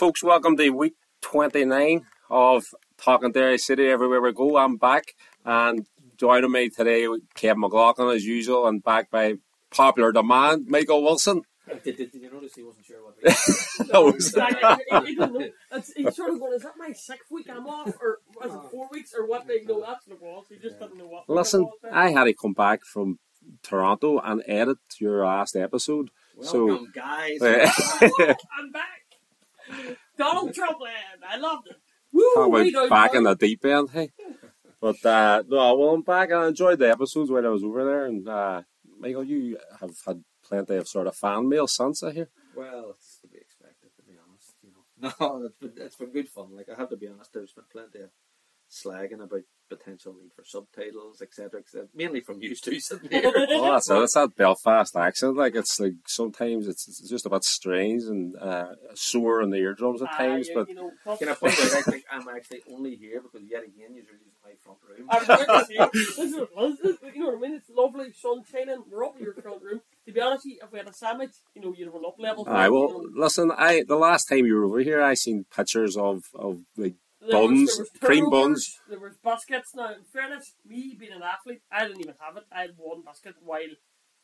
So, folks, welcome to week 29 of Talking Derry City Everywhere We Go. I'm back, and joining me today, with Kevin McLaughlin, as usual, and back by popular demand, Michael Wilson. Did, did, did you notice he wasn't sure what No, we it's- he doesn't. It's, he's sort of going, is that my sixth week I'm off? Or was it four weeks? Or what? They know that's what it was. He just didn't know what. Listen, was. I had to come back from Toronto and edit your last episode. So, Welcome, guys. I'm back. Donald Trump land. I loved it. Woo! Talk about down back in the deep end, hey. But uh, no, well, I'm back. I enjoyed the episodes when I was over there, and uh, Michael, you have had plenty of sort of fan mail since I hear. well, it's to be expected, to be honest. You know, no, it's been, it's been good fun. Like I have to be honest, there's been plenty of slagging about potential need for subtitles, etc., etc. Mainly from you to sitting here. Well, that's it. It's that Belfast accent. Like it's like sometimes it's, it's just about strange and uh, sore in the eardrums at Ah, times. you- but you know, Can I point out? I think I'm actually only here because yet again you're using my front room. I was going this is, this is, you know what I mean? It's lovely, sun shining. We're up in your front room. To be honest, if we had a sandwich, you know, you'd have an up level. aye, well, listen. I the last time you were over here, I seen pictures of of like There was- buns, there was cream buns. There was baskets. Now, in fairness, me being an athlete, I didn't even have it. I had one basket while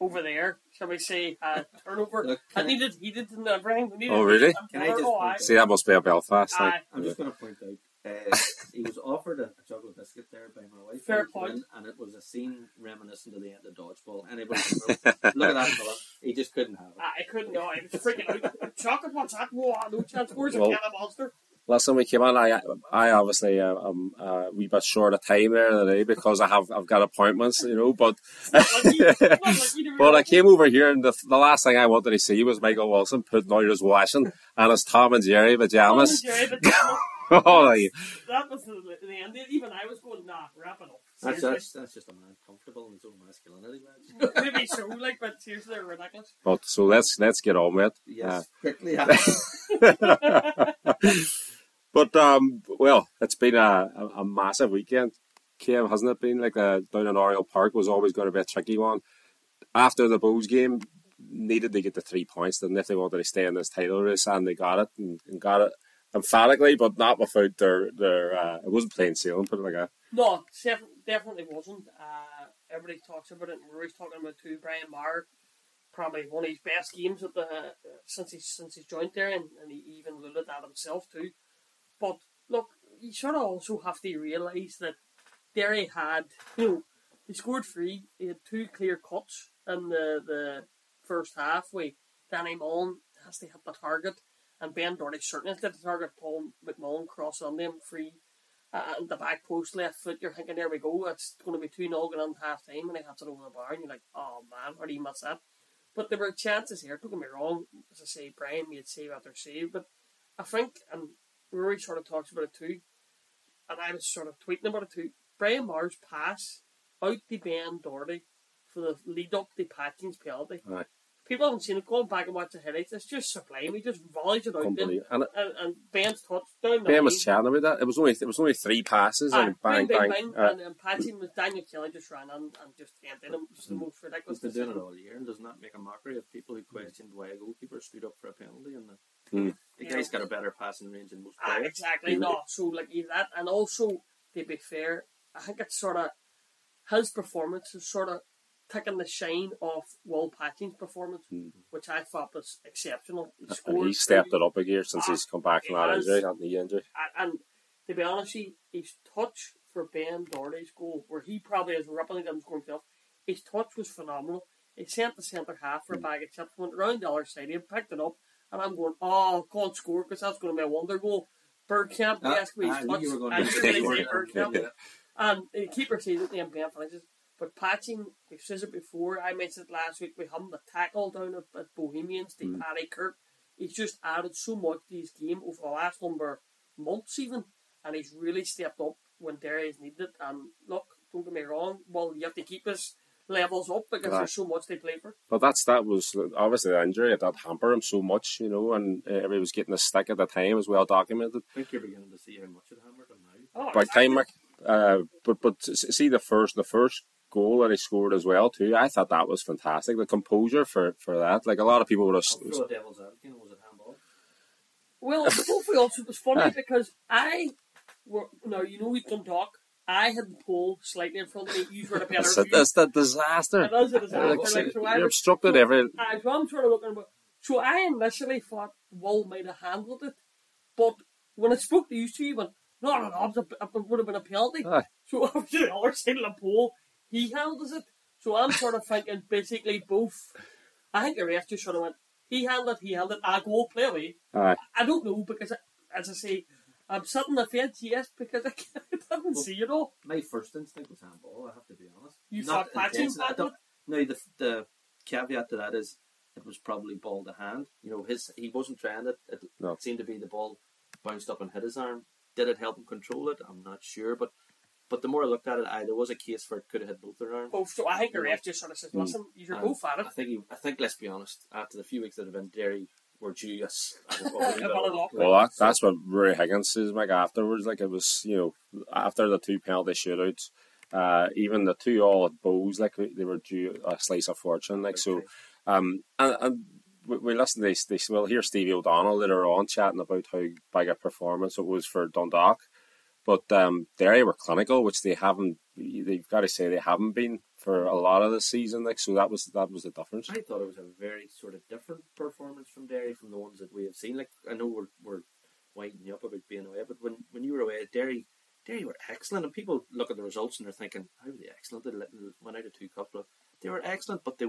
over there, shall we say, uh, turnover. Look, I can I- needed heated and everything. We needed Oh, really? Can I just oh, aye. See, that must be a Belfast thing. Aye. I'm just going to point out, uh, he was offered a, a chocolate biscuit there by my wife. Fair when he came point. in, And it was a scene reminiscent of the end of Dodgeball. Anybody can know. Look at that fella. He just couldn't have it. I couldn't know. I was freaking out. Chocolate, what's that? Whoa, no chance. Where's a Well- can of monster? Listen, we came on. I, I obviously uh, I'm a wee bit short of time there today because I have I've got appointments, you know. But Like you- not like you to but I came over here, and the, the last thing I wanted to see was Michael Wilson putting out his washing and his Tom and Jerry pajamas. Oh, Jerry, but that oh, like, was the, the end. Even I was going, nah, wrap it up. That's, that's, that's just a man comfortable in his own masculinity, lads. Maybe so, like, but seriously, they're ridiculous. but so let's let's get on with it. Yes, quickly. But um, well, it's been a, a, a massive weekend, Kev, hasn't it been? Like uh, down in Oriel Park was always going to be a tricky one. After the Bulls game, needed to get the three points, didn't if they wanted to stay in this title race, and they got it and, and got it emphatically, but not without their their. Uh, it wasn't plain sailing, put it like that. No, definitely wasn't. Uh, everybody talks about it, and always talking about too. Brian Maher, probably one of his best games at the uh, since he since he's joined there, and, and he even alluded that himself too. But look, you sort of also have to realise that Derry had, you know, he scored three. He had two clear cuts in the the first half. We Danny Mullen has to hit the target, and Ben Doherty certainly hit the target. Paul McMullan crossed on them free uh, and the back post left foot, you're thinking, there we go, it's going to be 2 0 going on half time, and they have to over the bar, and you're like, oh man, how do you miss that? But there were chances here, don't get me wrong, as I say, Brian made save after save, but I think, and Ruaidhri sort of talks about it too, and I was sort of tweeting about it too, Brian Maher's pass out the Ben Doherty for the lead up to Patching's penalty. Aye. People haven't seen it, going back and watch the highlights, it's just sublime, he just volleys it out there, And it, and, and Ben's touch down Ben was line. chatting about that. It was only it was only three passes Aye, and bang bang, bang. bang, Uh, and, and Patching was Daniel Kelly just ran on and just ended him. Just the most ridiculous. He's been doing it all year, and doesn't that make a mockery of people who questioned why a goalkeeper stood up for a penalty? And the, Hmm. The guy's got a better passing range than most Ah, players. exactly. He- No, so like that, and also to be fair, I think it's sort of his performance is sort of taking the shine off Will Patching's performance, which I thought was exceptional. He and he stepped it up a gear since Ah, he's come back from that has. injury, that knee injury. and, and to be honest, you, his touch for Ben Doherty's goal, where he probably is ripping it score himself, his touch was phenomenal. He sent the centre half for a bag of chips, went around the other side, stadium, picked it up, and I'm going, oh, can't score because that's going to be a wonder goal. Bergkamp, I his knew touch, you were going and to he say really Bergkamp. did Bergkamp. Yeah. And the keeper sees it, then Ben finishes. But Patching, we've said it before, I mentioned it last week, we him the tackle down at, at Bohemians, the Mm. Paddy Kirk. He's just added so much to his game over the last number of months even, and he's really stepped up when Derry is needed. And look, don't get me wrong, well, you have to keep his levels up because Aye. there's so much they play for. But that's that was obviously the injury that hampered him so much, you know, and uh, everybody was getting a stick at the time, as well documented. I think you're beginning to see how much it hammered him now. Oh, By time, Mick. Uh, but but see the first the first goal that he scored as well too. I thought that was fantastic. The composure for, for that, like a lot of people would have. I'll throw devil's advocate. Was it handball? Well, both of us, it was funny because I were now you know we can talk. I had the pole slightly in front of me. You were the better. A, view. it's a disaster. It is a disaster. Like, Like, so you're was- obstructed so every. I, so I'm sort of looking about. So I initially thought Wool might have handled it, but when I spoke to you two, you went, no, no, no, it it would have been a penalty. Aye. So after the other side of the pole, he handles it. So I'm sort of thinking basically both. I think the ref just sort of went, he handled it, he handled it, I go play away. Aye. I don't know because, as I say, I'm sitting on the fence, yes, because I, I didn't see it all. My first instinct was handball. I have to be honest. You Not thought patching intense- I handled don't- No, the the caveat to that is it was probably ball to hand. You know, his he wasn't trying it. It No. seemed to be the ball bounced up and hit his arm. Did it help him control it? I'm not sure, but but the more I looked at it, I, there was a case for it could have hit both their arms. Both. So I think the ref just sort of says, listen, mm. you're And both at it. I think he, I think let's be honest. After the few weeks that have been Derry were due. A bit of luck. Well, that, that's what Ruaidhri Higgins says, like afterwards. Like it was, you know, after the two penalty shootouts, uh, even the two all at Bows, like they were due a slice of fortune. Like so, um, and, and we, we listened to this. this we'll hear Stevie O'Donnell later on chatting about how big a performance it was for Dundalk. But um, Derry were clinical, which they haven't. They've got to say they haven't been for a lot of the season. Like so, that was that was the difference. I thought it was a very sort of different performance from Derry from the ones that we have seen. Like I know we're we're winding you up about being away, but when when you were away, Derry Derry were excellent, and people look at the results and they're thinking, how were they excellent? They went out of two cups, but they were excellent. But they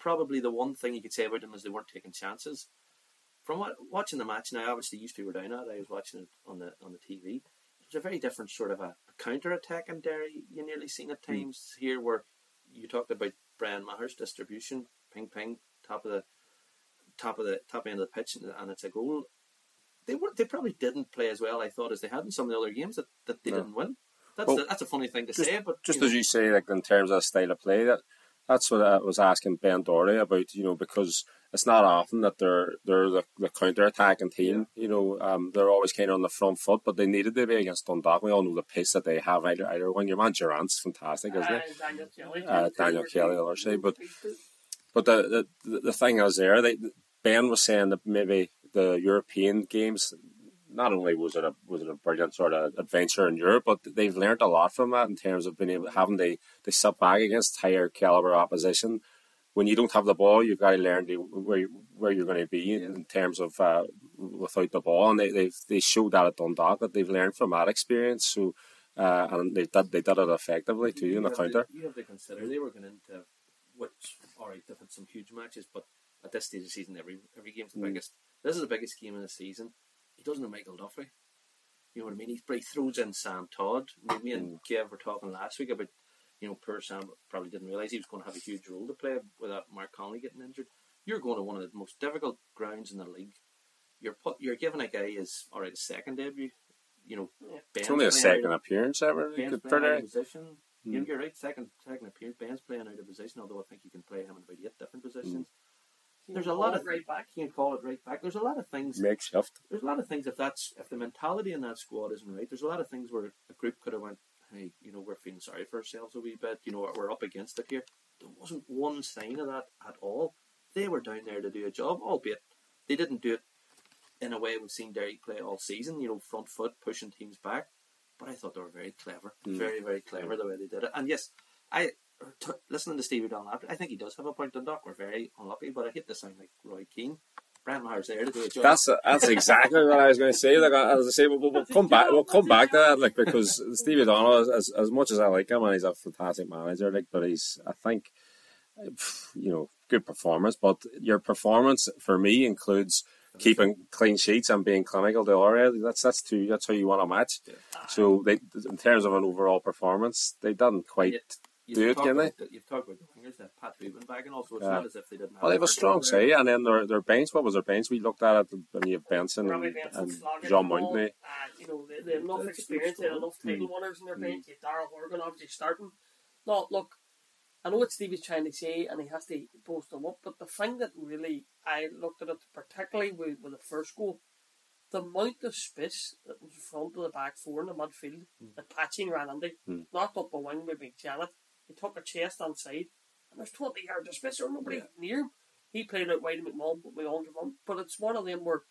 probably the one thing you could say about them is they weren't taking chances. From what, watching the match now, obviously used to be down at. I was watching it on the on the TV. It was a very different sort of a, a counter attack in Derry. You nearly seen at hmm. times here where you talked about Brian Maher's distribution, ping ping, top of the top of the top end of the pitch, and, and it's a goal. They were they probably didn't play as well I thought as they had in some of the other games that, that they No. didn't win. That's Well, the, that's a funny thing to just- say, but just you as know, you say, like in terms of style of play, that that's what I was asking Ben Doherty about. You know, because it's not often that they're they're the, the counter attacking team. You know, um, they're always kind of on the front foot, but they needed to be against Dundalk. We all know the pace that they have. Either either one, your man Durant's fantastic, isn't Uh, he? Daniel Kelly. Uh, Daniel Kelly, other side, but- But the, the the thing is there, they, Ben was saying that maybe the European games, not only was it a was it a brilliant sort of adventure in Europe, but they've learned a lot from that in terms of being able having they they sit back against higher caliber opposition. When you don't have the ball, you've got to learn to, where where you're going to be in, in terms of uh, without the ball, and they they they showed that at Dundalk that they've learned from that experience. So. Uh, and they did they did it effectively too you in the counter. To, you have to consider they were going into which all right, they've had some huge matches, but at this stage of the season, every every game's the Mm. biggest. This is the biggest game of the season. He doesn't know Michael Duffy. You know what I mean? He, he throws in Sam Todd. Me Mm. and Kev were talking last week about, you know, poor Sam probably didn't realise he was going to have a huge role to play without Mark Connolly getting injured. You're going to one of the most difficult grounds in the league. You're put, you're giving a guy his all right, his second debut. You know, Yeah. It's Ben's only a second out of- appearance ever Ben's playing out of position. You- Mm. You're right. Second, second appearance. Ben's playing out of position. Although I think you can play him in about eight different positions. There's a lot of right back. You can call it right back. There's a lot of things. makeshift. There's a lot of things. If that's if the mentality in that squad isn't right, there's a lot of things where a group could have went, hey, you know, we're feeling sorry for ourselves a wee bit. You know, we're up against it here. There wasn't one sign of that at all. They were down there to do a job, albeit they didn't do it in a way we've seen Derry play all season. You know, front foot pushing teams back. But I thought they were very clever, Mm. very very clever the way they did it. And yes, I t- listening to Stevie O'Donnell, I think he does have a point. Dundalk were very unlucky, but I hate to sound like Roy Keane. Brian Maher's there to do a job. That's that's exactly what I was going to say. Like as I say, we'll, we'll come back. We'll come back to that. Like because Stevie O'Donnell, as as much as I like him, and he's a fantastic manager. Like, but he's I think, you know, good performance. But your performance for me includes keeping clean sheets and being clinical to already. That's that's two. That's how you want a match. So they, in terms of an overall performance, they didn't quite. You've do it, can they? the- You've talked about the wingers, that Pat Rubin back, and also it's Yeah. not as if they didn't. Have Well, they have a strong there. say, and then their their bench. What was their bench? We looked at it when you have Benson Robbie and, Benson, and Sloggett, John Ball, Mountney. Uh, you know, they, they have enough That's experience, they have enough title winners in their bench. You have Daryl Horgan obviously starting. No, look, I know what Stevie's trying to say, and he has to post them up, but the thing that really, I looked at it particularly with, with the first goal, the amount of space that was in front of the back four in the midfield that Patching ran into, Mm. knocked up a wing with Big Janet, he took a chest on side, and there's 20 yards of space, there's nobody Yeah. near him. He played out wide to McMullan, put my arms around, but it's one of them where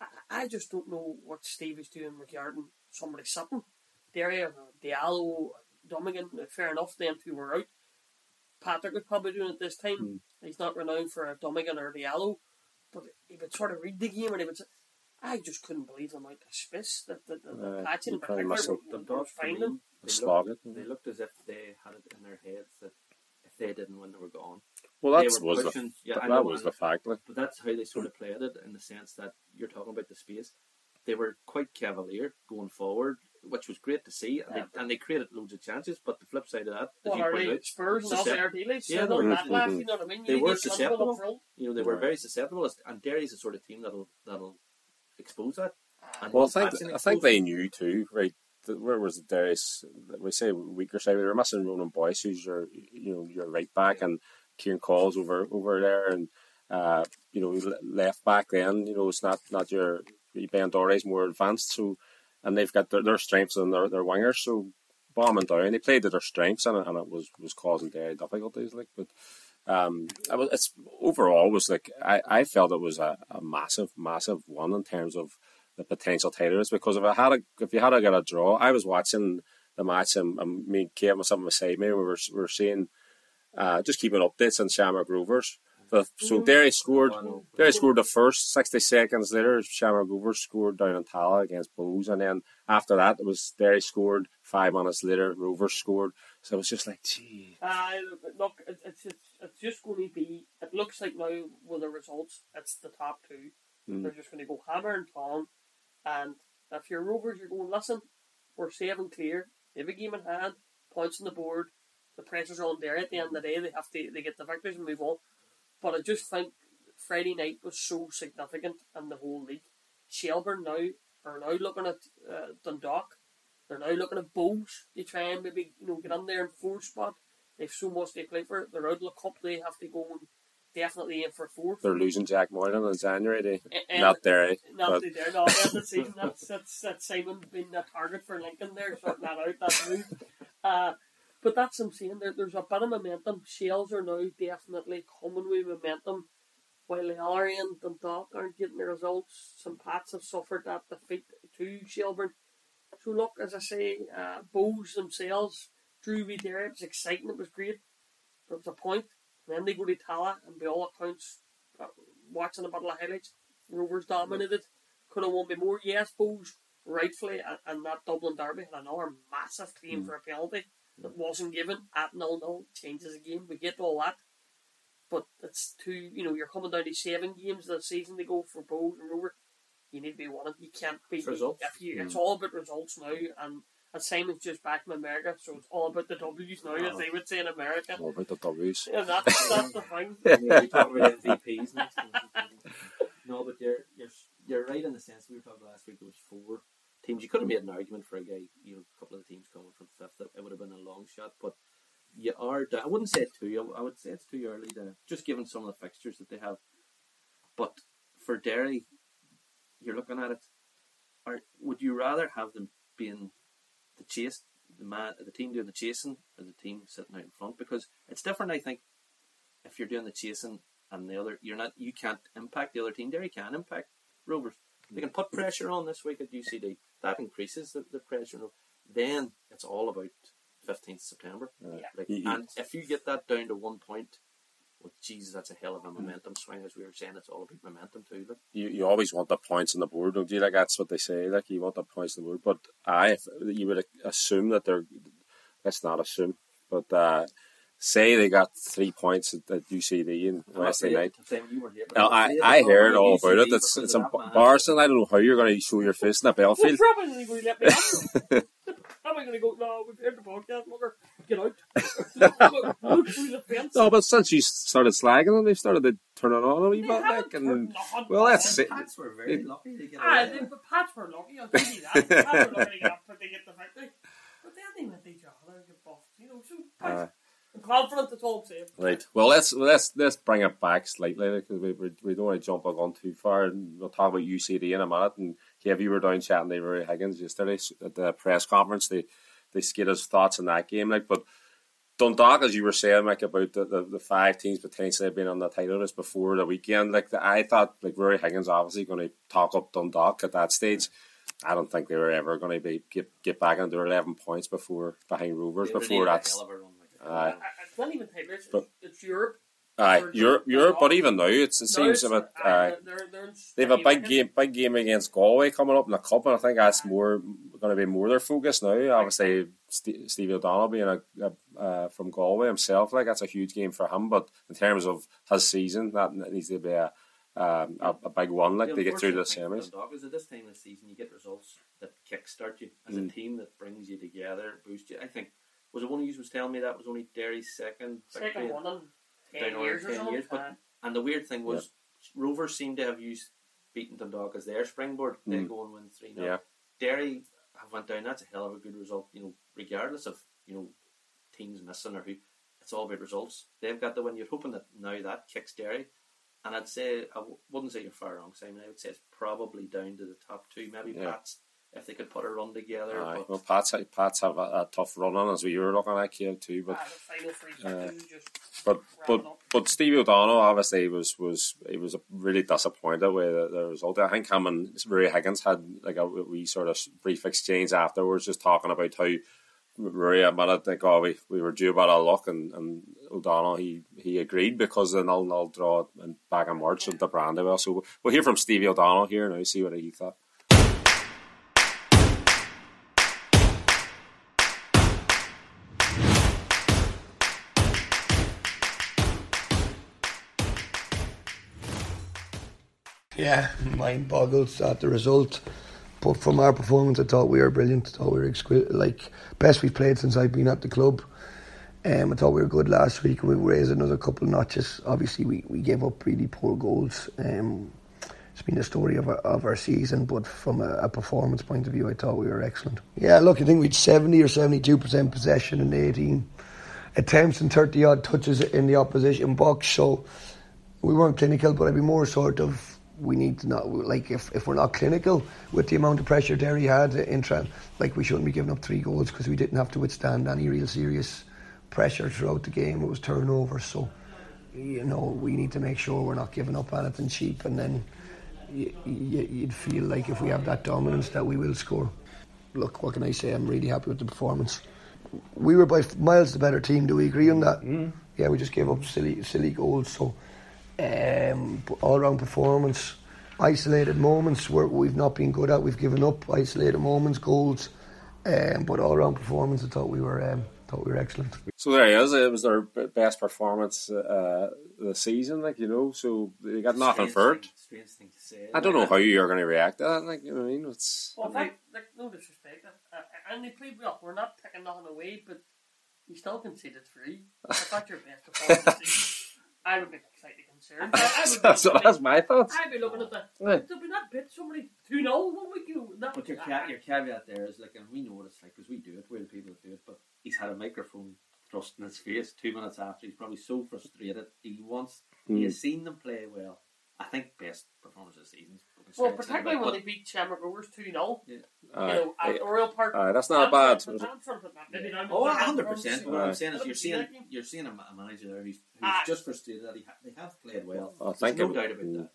I, I just don't know what Steve is doing regarding somebody sitting. Derry, uh, Diallo, Dummigan, fair enough, them two were out. Patrick was probably doing it this time. Mm. He's not renowned for a Dummigan or Diallo, but he would sort of read the game and he would say, I just couldn't believe the amount of space that the, the, the Uh, patching in you probably particular must have- The was finding. me, they looked, they looked as if they had it in their heads that if they didn't when they were gone. Well, that they were was the yeah, I that know, was the fact. Like. But that's how they sort of played it in the sense that you're talking about the space. They were quite cavalier going forward, which was great to see, and, Yeah. they, and they created loads of chances. But the flip side of that, as you are pointed they? out, Spurs and Suscept- also Ardiles? Yeah, Yeah, no, they- that laugh, Mhm. you know what I mean? They were susceptible. you know, they were Yeah. very susceptible, and Derry's the sort of team that'll that'll expose that. And Well, I think I think they knew too, right? Where was it? Darius? We say weaker side. They were missing Ronan Boyce, who's your you know your right back, and Kieran Calls over over there, and uh, you know left back. Then you know it's not not your Ben Doherty's more advanced, so and they've got their, their strengths and their, their wingers. So bombing down, they played to their strengths, and it, and it was was causing Derry difficulties. Like, but um, I was, it's overall was like I, I felt it was a, a massive massive one in terms of the potential titles because if I had a if you had to get a draw, I was watching the match and, and me and Kate was something beside me. We were we were seeing uh, just keeping updates on Shamrock Rovers. The, so Derry scored. Derry scored the first sixty seconds later. Shamrock Rovers scored down in Tallaght against Bowes, and then after that it was Derry scored. Five minutes later, Rovers scored. So it was just like, gee, Uh, look, it's, it's, it's just going to be, it looks like now with the results, it's the top two. Mm. They're just going to go hammer and tong. And if you're Rovers, you're going, listen, we're and clear. They have a game in hand, points on the board. The pressure's on there. At the end of the day, they have to they get the victories and move on. But I just think Friday night was so significant in the whole league. Shelbourne now are now looking at uh, Dundalk. They're now looking at Bowes. They try and maybe you know get in there in fourth spot. They've so much to play for. They're out of the cup. They have to go and definitely in for fourth. they're losing Jack Moylan in January. They, and- not Derry, not but that they're not at the season. That's, that's, that's Simon being a target for Lincoln there, sorting that out, that move. Uh, but that's what I'm saying. There, there's a bit of momentum. Shells are now definitely coming with momentum. While Larry and Dundalk aren't getting the results, some Pats have suffered that defeat to Shelbourne. So look, as I say, uh, Bows themselves drew me there. It was exciting. It was great. There was a point. Then they go to Tallaght, and by all accounts, uh, watching a battle of highlights, Rovers dominated. Could have won me more. Yes, Bows rightfully, and, that Dublin derby had another massive claim for a penalty that wasn't given at 0 0. Changes the game. We get to all that. But it's two, you know, you're coming down to seven games this season to go for Bows and Rover. You need to be winning. You can't be. Results. If you, It's all about results now. And, and Simon's just back from America, so it's all about the W's now, as ah. they would say in America. all about the W's. And that's, that's the thing. Yeah, we talk about MVPs next. no, but you're you're you're right in the sense we were talking last week. There was four teams. You could have made an argument for a guy, you know, a couple of the teams coming from fifth. It would have been a long shot, but you are. I wouldn't say it too. I would say it's too early to just given some of the fixtures that they have. But for Derry, you're looking at it. Are would you rather have them being the chase, the man, the team doing the chasing, or the team sitting out in front? Because it's different. I think if you're doing the chasing and the other, you're not, you can't impact the other team. Derry can impact Rovers. They can put pressure on this week at UCD. That increases the, the pressure. Then it's all about 15th September. Yeah. Like, You- you- and if you get that down to one point, well, Jesus, that's a hell of a momentum swing. As we were saying, it's all about momentum too. Like, you, you always want the points on the board, don't you? Like that's what they say. Like you want the points on the board, but I if you would assume that they're. Let's not assume, but uh, say they got three points at, at UCD in Wednesday night. Sam, you were here, Now, I, was I talking heard all UCD about it. It's, because it's of that embarrassing. I don't know how you're going to show your face in that Well, Belfield. probably going to let me out. How am I going to go? No, we've heard the podcast, mugger. Get out. look, look through the fence. No, but since you started slagging them, they've started to turn it on a wee They bit. haven't Like, and nothing well, that's it. Pats were very lucky to get Ah, away. the, the Pats were lucky, I'll give you that. The Pats were lucky to get up, but they get the victory. But then they went each other and get buffed, you know. So, Uh, I'm confident that's all I'm saying. Right. Well, let's let's let's bring it back slightly because we, we we don't want to jump on too far. And we'll talk about UCD in a minute. And Kev, you were down chatting to Ruaidhri Higgins yesterday at the press conference. They they skid his thoughts on that game. Like, but Dundalk, as you were saying, like about the, the, the five teams potentially being on the title list before the weekend, like the, I thought, like Ruaidhri Higgins obviously going to talk up Dundalk at that stage. I don't think they were ever going to be get get back into eleven points before behind Rovers They before needed that's hell of a run, like, Aye. Uh, I- I- It's not even title race. But- It's, it's Europe. Aye Europe Europe, but even now it's, it No, seems it's- a bit. aye, Aye. they're, they're They have a big game, big game against Galway coming up in the cup, and I think that's more going to be more their focus now. Obviously, St- Stevie O'Donnell being a, a uh, from Galway himself, like that's a huge game for him. But in terms of his season, that needs to be a um, a, a big one, like The they get through the semis. for Dundalk is at this time of the season you get results that kickstart you as Mm. a team that brings you together, boost you. I think was it one of you was telling me that was only Derry's second Second one in ten Down years 10 years, but- Aye. And the weird thing was Rovers seemed to have used beating Dundalk as their springboard. They Mm. go and win three 0 Yeah. Derry have went down. That's a hell of a good result. You know, regardless of you know teams missing or who, it's all about results. They've got the win. You're hoping that now that kicks Derry. And I'd say I w- wouldn't say you're far wrong, Simon. I would say it's probably down to the top two, maybe Yeah. Pats if they could put a run together. Aye. but Well, Pats Pats have a, a tough run on as we were looking at Cave too, but Aye, the final three uh, but but up. but Stevie O'Donnell obviously was was he was really disappointed with the, the result. I think him and Ruaidhri Higgins had like a wee sort of brief exchange afterwards, just talking about how Ruaidhri admitted like oh we, we were due about our luck, and, and O'Donnell he he agreed because the nil nil draw in back in March at the Brandywell. So we'll hear from Stevie O'Donnell here now, see what he thought. Yeah, mind boggles at the result. But from our performance, I thought we were brilliant. I thought we were exquisite, like best we've played since I've been at the club. Um, I thought we were good last week, and we raised another couple of notches. Obviously, we, we gave up really poor goals. Um, it's been the story of our, of our season, but from a, a performance point of view, I thought we were excellent. Yeah, look, I think we had 70 or 72% possession in 18 attempts and 30 odd touches in the opposition box. So we weren't clinical, but I'd be more sort of we need to not like if, if we're not clinical with the amount of pressure Derry had in tra- like we shouldn't be giving up three goals because we didn't have to withstand any real serious pressure throughout the game. It was turnover, so you know we need to make sure we're not giving up anything cheap, and then y- y- you'd feel like if we have that dominance that we will score. Look, what can I say? I'm really happy with the performance. We were by miles the better team. Do we agree on that? Mm. Yeah, we just gave up silly, silly goals. So, um, all round performance, isolated moments where we've not been good at. We've given up isolated moments, goals, um, but all round performance. I thought we were, um, thought we were excellent. So there he is. It was their best performance uh, the season, like you know. So they got nothing strange for it. thing- Strange thing to say. I don't know how you're going to react to that. Like you know what I mean? It's Well, that, like, no disrespect, uh, uh, and they played well. We're not taking nothing away, but you still conceded three. I thought your best performance. this season. I would be slightly concerned. I, I would be, that's, that's my thoughts. I'd be looking at the. Right. Did we not bit somebody 2 0 one week? You know, that But your, ca- your caveat there is like, and we know what it's like because we do it. We're the people that do it. But he's had a microphone thrust in his face two minutes after. He's probably so frustrated. He wants. He has hmm. seen them play well. I think best performance of the season. Well, particularly when they beat Shamrock Rovers 2 0. Yeah. You know, at Oriel Park. Aye, that's not bad. I'm sort of putting that maybe down Oh, the hundred percent. What Aye. I'm saying is, you're seeing you're seeing a, manager there who's, who's Aye. just frustrated that he ha- they have played well. I There's think no it- doubt about mm. that.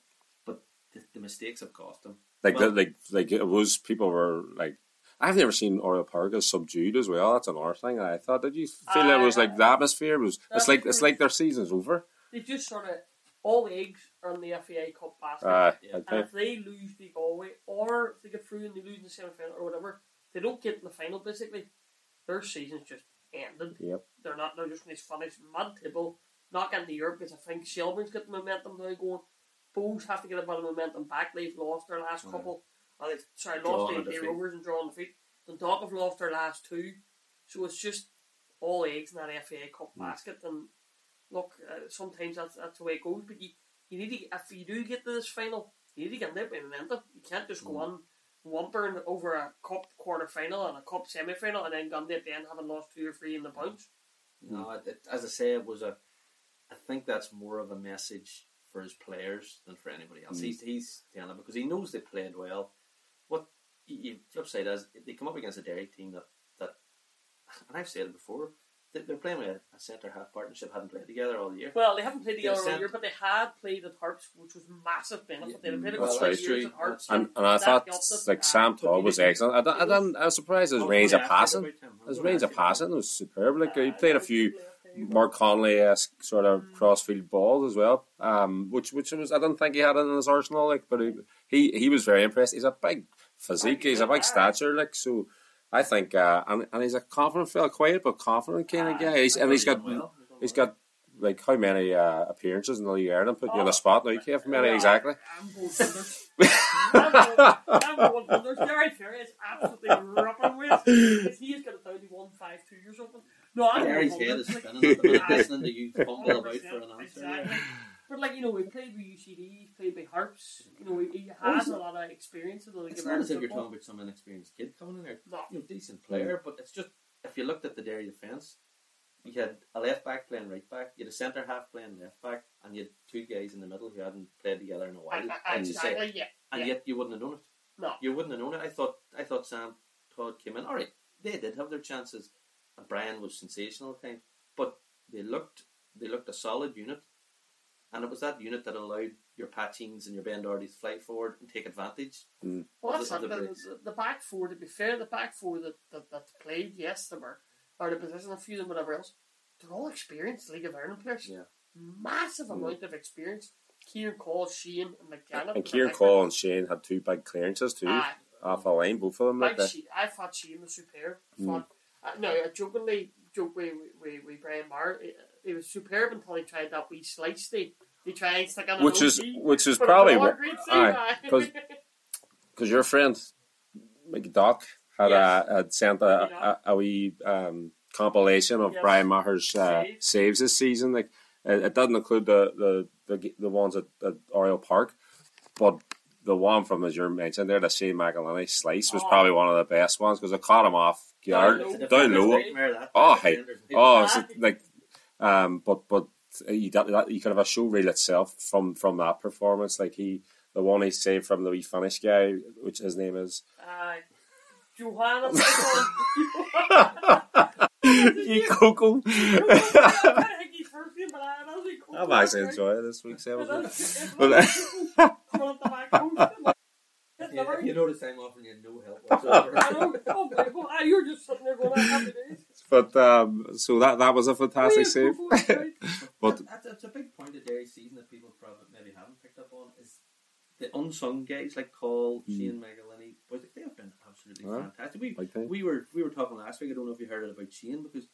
But the, the mistakes have cost them. Like Well- the, like like it was people were like I've never seen Oriel Park as subdued as well. That's another thing. I thought. Did you feel it was like the atmosphere was? It's like it's like their season's over. They just sort of. All eggs are in the FA Cup basket. Uh, Yeah. And if they lose the Galway, or if they get through and they lose in the semi final or whatever, they don't get in the final basically, their season's just ended. Yep. They're not, they're just going to finish mid table, not getting to Europe because I think Shelbourne's got the momentum now going. Bows have to get a bit of momentum back. They've lost their last Mhm. couple. Uh, they, sorry, lost and the, the defeat. Rovers and drawn defeat. Dundalk have lost their last two. So it's just all eggs in that FA Cup Mm. basket. And look, uh, sometimes that's, that's the way it goes. But you, you need to, if you do get to this final, you need to get there by momentum. You can't just go Mm. on whimpering over a cup quarter final and a cup semi final and then gone there at the end having lost two or three in the bounce. No, it, it, as I say, it was a. I think that's more of a message for his players than for anybody else. Mm. He's he's telling them because he knows they played well. What you, you flip side is they come up against a Derry team that that, and I've said it before. They- they're playing with a, a centre half partnership, haven't played together all year. Well, they haven't played together all year, but they had played at Harps, which was massive benefit. They had played a Well, couple of years at Harps. And, and I thought like Sam but Todd was excellent. I, don't- I, don't- I was surprised his Oh, range yeah, of I passing. forgot about him. His range of passing was superb. Like he Uh, played a few Mark Connolly esque sort of Mm. crossfield balls as well. Um, which which was I don't think he had in his arsenal. Like, but he he, he was very impressed. He's a big physique. He's a big stature. Like so. I think, uh, and, and he's a confident fella, quiet but confident kind of guy. He's, and he's thought got he done well. He done he's well. got like how many uh, appearances in the league Ireland put you on the Oh, spot now? Kev, how many Well, exactly? I'm going Thunders. I'm going- I'm Thunders. Gary Ferry is absolutely ripping with he has got a thousand one five two years open. No, I'm going Gary's head Thunders. is spinning at the minute, listening to you fumble about for an answer. Exactly. But like you know, we played with UCD, he played with Harps. You know, he, he has a lot of experience in the league It's not as if you're talking about some inexperienced kid coming in there. No. You know, decent player, but it's just if you looked at the Derry defence, you had a left back playing right back, you had a centre half playing left back, and you had two guys in the middle who hadn't played together in a while. And- And, you say, yeah. and yeah. yet you wouldn't have known it. No. You wouldn't have known it. I thought I thought Sam Todd came in. All right, they did have their chances, and Brian was sensational at but they looked they looked a solid unit, and it was that unit that allowed your Patchings and your Ben Doherty to fly forward and take advantage. Well, that's the- the The, the, the back four, to be fair, the back four that, that, that played, yes, they were out of position, a few of them, whatever else. They're all experienced League of Ireland players. Yeah. Massive amount of experience. Ciarán Coll, Shane, and McGann. And Ciarán Coll and Shane had two big clearances too Aye. off the line, both of them. Like Like that. Shane, I thought Shane was superb. Mm. Thought, uh, no, I jokingly joke with, with, with Brian Maher. It, it was superb until he tried that wee slice thing. He tried and stick on an Which is OT, which is probably it's all what great too, aye, aye. 'cause- because your friend McDock had Yes. uh, had sent a, a, a wee um, compilation of Yes. Brian Maher's uh, Saves. saves this season. Like it, it doesn't include the the, the, the ones at, at Oriel Park, but the one from as you mentioned there, the Shane McEleney slice was Oh. probably one of the best ones because it caught him off guard Down low. down defender's low. nightmare, that. Oh, hey. Oh, it's like, um, but but you that, that, you could have a show reel itself from from that performance. Like he, the one he saved from the wee Finnish guy, which his name is Aye. Johanna. Coco. I'm actually enjoying this week's episode. Yeah, you notice I'm offering you no help whatsoever. Oh, You're just sitting there going, happy days. But um, so that that was a fantastic save. But- But that's, that's a big point of Derry's season that people probably maybe haven't picked up on is the unsung guys like Coll, Mm. Shane McEleney. Boys, they have been absolutely Yeah. fantastic. We we were we were talking last week. I don't know if you heard it about Shane because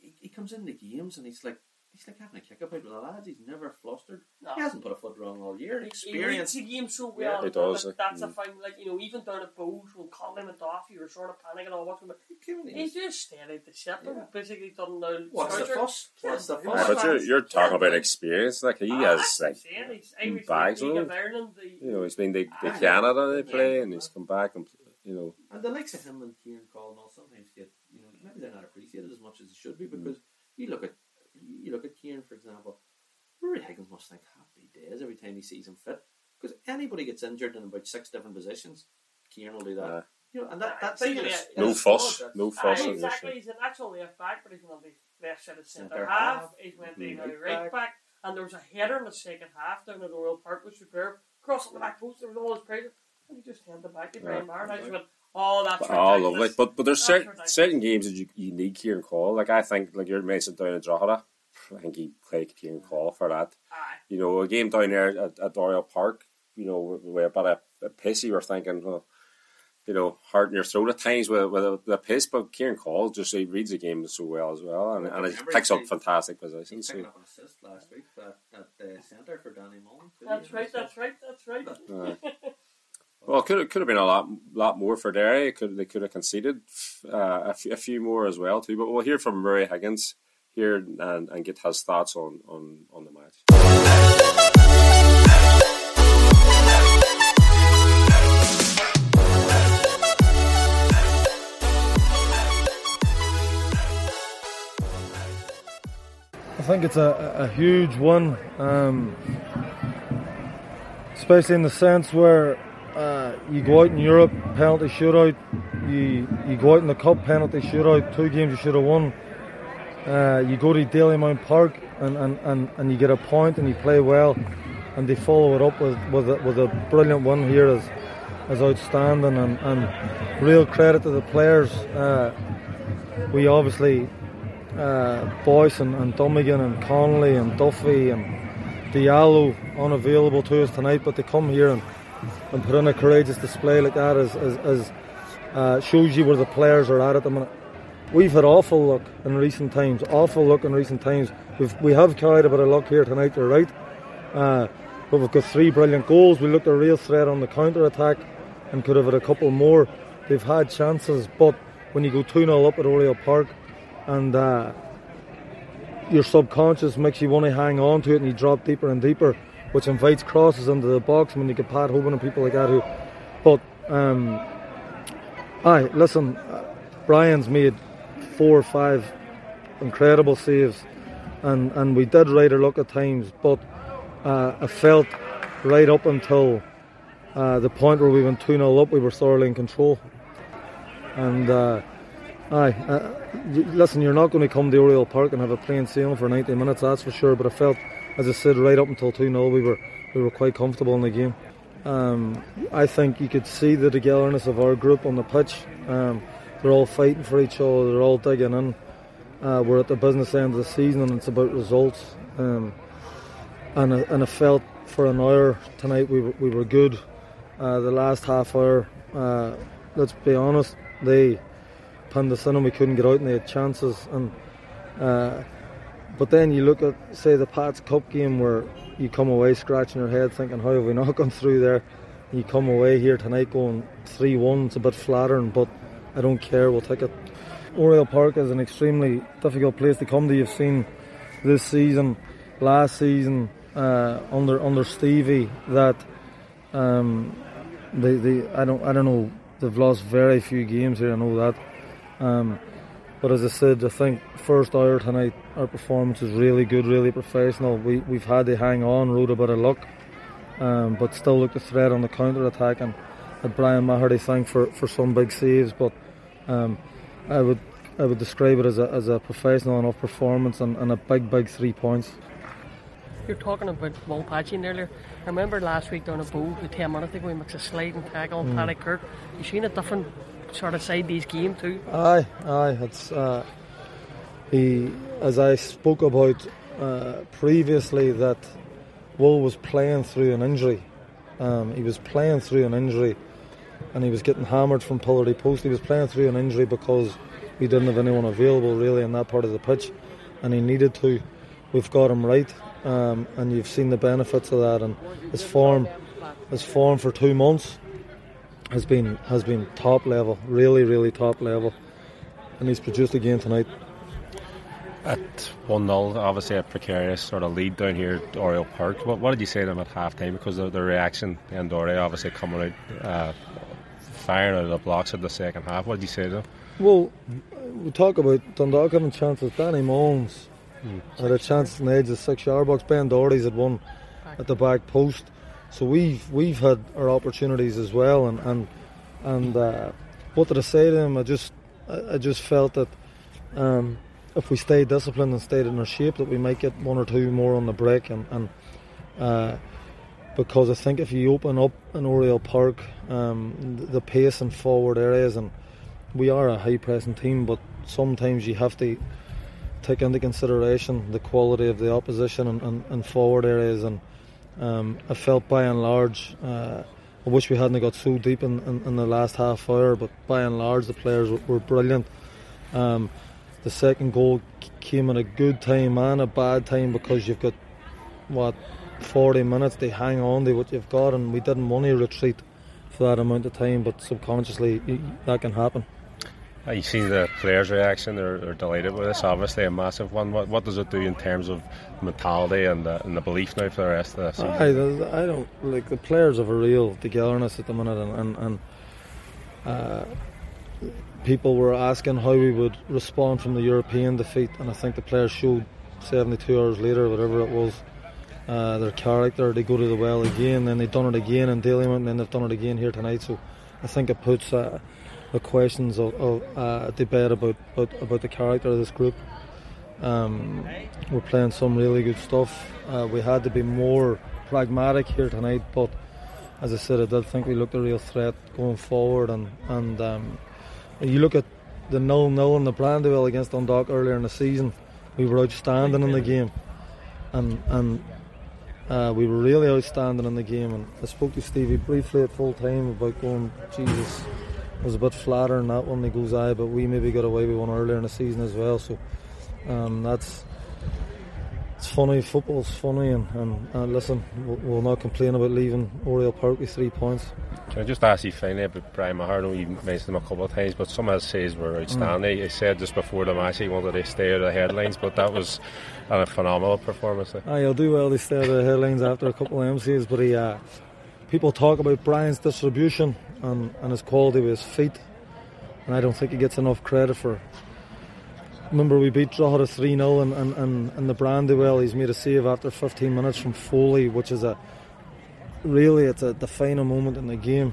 he, he comes into games and he's like he's like having a kick about with the lads. He's never flustered. No. He hasn't put a foot wrong all year. He Experience. reads the game so Yeah, well. he does, like, that's a mm. thing. Like you know, even down at Bowes when Connolly went off, you were sort of panicking or watching, but He came in, he's just steadied the ship and basically done the. What's the Scouser. fuss? What's the Yeah, Yeah, fuss? but you're you're talking about experience. Like he Ah, has that's like insane. He's Irish bags League on of Ireland. The, you know he's been the, the Ah, Canada they yeah. play and he's come back and you know And the likes of him and Kieran all sometimes get, you know, maybe they're not appreciated as much as they should be because you look at you look at Kieran for example. Ruaidhri Higgins must think happy days every time he sees him fit because anybody gets injured in about six different positions, Kieran will do that. uh, you know, and that Aye, that's but even a- no fuss, no fuss. Aye, on exactly. He's an actual left back, but he's on the left side of centre Centre half. half. He's went Mhm. to Right right back. back, and there was a header in the second half down at the Oriel Park, which was superb. Crossing the back post, there was all this pressure, and he just held it back to Brian Yeah. Maher. And I just went, "Oh, that's But, oh, lovely. But but there's That's certain ridiculous. certain games that you, you need Ciarán Coll. Like I think like you mentioned down in Drogheda, I think he played Ciarán Coll for that. Aye. You know, a game down there at, at Oriel Park, you know, where about a, a piss you were thinking, well, you know, heart in your throat at times with, with the, the piss, but Ciarán Coll just he reads the game so well as well and, and he picks up fantastic He's positions. picking So, up an assist last week at, at the centre for Danny Mullen. too, That's you know, right. That's right. That's right. uh, well, it could have, could have been a lot lot more for Derry. It Could they could have conceded uh, a, few, a few more as well too. But we'll hear from Murray Higgins here and, and get his thoughts on, on, on the match. I think it's a, a huge one, um, especially in the sense where uh, you go out in Europe, penalty shootout, you, you go out in the cup, penalty shootout, two games you should have won. Uh, you go to Dalymount Park and, and, and, and you get a point and you play well, and they follow it up with with a, with a brilliant one here as as outstanding and, and real credit to the players. Uh, we obviously uh, Boyce and, and Dummigan and Connolly and Duffy and Diallo unavailable to us tonight, but they come here and, and put in a courageous display like that as, as, as uh, shows you where the players are at at the minute. We've had awful luck in recent times, awful luck in recent times. We've, we have carried a bit of luck here tonight, you're right. Uh, but we've got three brilliant goals. We looked a real threat on the counter attack and could have had a couple more. They've had chances, but when you go 2 0 up at Oriel Park and uh, your subconscious makes you want to hang on to it and you drop deeper and deeper, which invites crosses into the box when you get Pat Hoban and people like that who. But, um, aye, listen, Brian's made four or five incredible saves, and, and we did ride our luck at times, but uh, I felt right up until uh, the point where we went 2 0 up, we were thoroughly in control. And uh, aye, uh, listen, you're not going to come to Oriel Park and have a plain sailing for 90 minutes, that's for sure. But I felt, as I said, right up until 2 0, we were we were quite comfortable in the game. Um, I think you could see the togetherness of our group on the pitch. Um, they're all fighting for each other. They're all digging in. Uh, we're at the business end of the season, and it's about results. Um, and I, and felt for an hour tonight we were, we were good. Uh, the last half hour, uh, let's be honest, they pinned us in and we couldn't get out, and they had chances. And uh, but then you look at say the Pats Cup game where you come away scratching your head, thinking how have we not gone through there? You come away here tonight going three one. It's a bit flattering, but I don't care. We'll take it. Oriel Park is an extremely difficult place to come to. You've seen this season, last season uh, under under Stevie that um, they, they I don't I don't know they've lost very few games here. I know that. Um, but as I said, I think first hour tonight our performance is really good, really professional. We we've had to hang on, rode a bit of luck, um, but still looked a threat on the counter attack and Brian Maherty thank for, for some big saves. But um, I would I would describe it as a, as a professional enough performance and, and a big big three points. You're talking about Will Patching earlier. I remember last week down at Bow, the 10 minutes ago, he makes a sliding tackle on Mm. Paddy Kirk. You seen a different sort of side these game too? Aye, aye. It's uh, he, as I spoke about uh, previously, that Will was playing through an injury. Um, he was playing through an injury, and he was getting hammered from pillar to post. He was playing through an injury because we didn't have anyone available really in that part of the pitch, and he needed to. We've got him right, um, and you've seen the benefits of that. And his form, his form for two months has been has been top level, really, really top level, and he's produced again tonight. At 1 0, obviously a precarious sort of lead down here at Oriel Park. What, what did you say to them at half time? Because of the reaction, and Doherty obviously coming out, uh, firing out of the blocks in the second half. What did you say to them? Well, we talk about Dundalk having chances. Danny Mullen's had a chance in the edge of the six-yard box. Ben Doherty's had one at the back post. So we've we've had our opportunities as well. And and and uh, what did I say to him? I just I I just felt that um, if we stayed disciplined and stayed in our shape, that we might get one or two more on the break. And and uh, because I think if you open up an Oriel Park, um, the- pace and forward areas and we are a high pressing team, but sometimes you have to take into consideration the quality of the opposition and, and, and forward areas. And um, I felt by and large, uh, I wish we hadn't got so deep in, in, in the last half hour, but by and large, the players were, were brilliant. Um, the second goal came at a good time and a bad time because you've got what 40 minutes they hang on to what you've got, and we didn't want to retreat for that amount of time, but subconsciously that can happen. Uh, you see the players' reaction; they're, they're delighted with this. Obviously, a massive one. What, what does it do in terms of mentality and the, and the belief now for the rest of the season? I, I don't like the players have a real togetherness at the minute, and, and, and uh, people were asking how we would respond from the European defeat, and I think the players showed 72 hours later, whatever it was, uh, their character. They go to the well again, then they've done it again in Dalymount, and then they've done it again here tonight. So I think it puts uh, the questions of, of uh, debate about, about about the character of this group. Um, we're playing some really good stuff. Uh, we had to be more pragmatic here tonight, but as I said, I did think we looked a real threat going forward. And and um, you look at the nil nil in the Brandywell against Dundalk earlier in the season, we were outstanding in the game, and and uh, we were really outstanding in the game. And I spoke to Stevie briefly at full time about going, Jesus, was a bit flatter in that one. He goes, aye, but we maybe got away with one earlier in the season as well. So um, that's it's funny. Football's funny, and, and, and listen, we'll, we'll, not complain about leaving Oriel Park with three points. Can I just ask you finally about Brian Maher? I you mentioned him a couple of times, but some of his says were outstanding. Mm. He said just before the match he wanted to stay out of the headlines, but that was a phenomenal performance. Aye, he'll do well to stay out of the headlines after a couple of MCs, but he. Uh, people talk about Brian's distribution and, and his quality with his feet, and I don't think he gets enough credit for Remember, we beat Drogheda 3 0 and, and, and, and the Brandywell. He's made a save after 15 minutes from Foley, which is a really it's a defining moment in the game.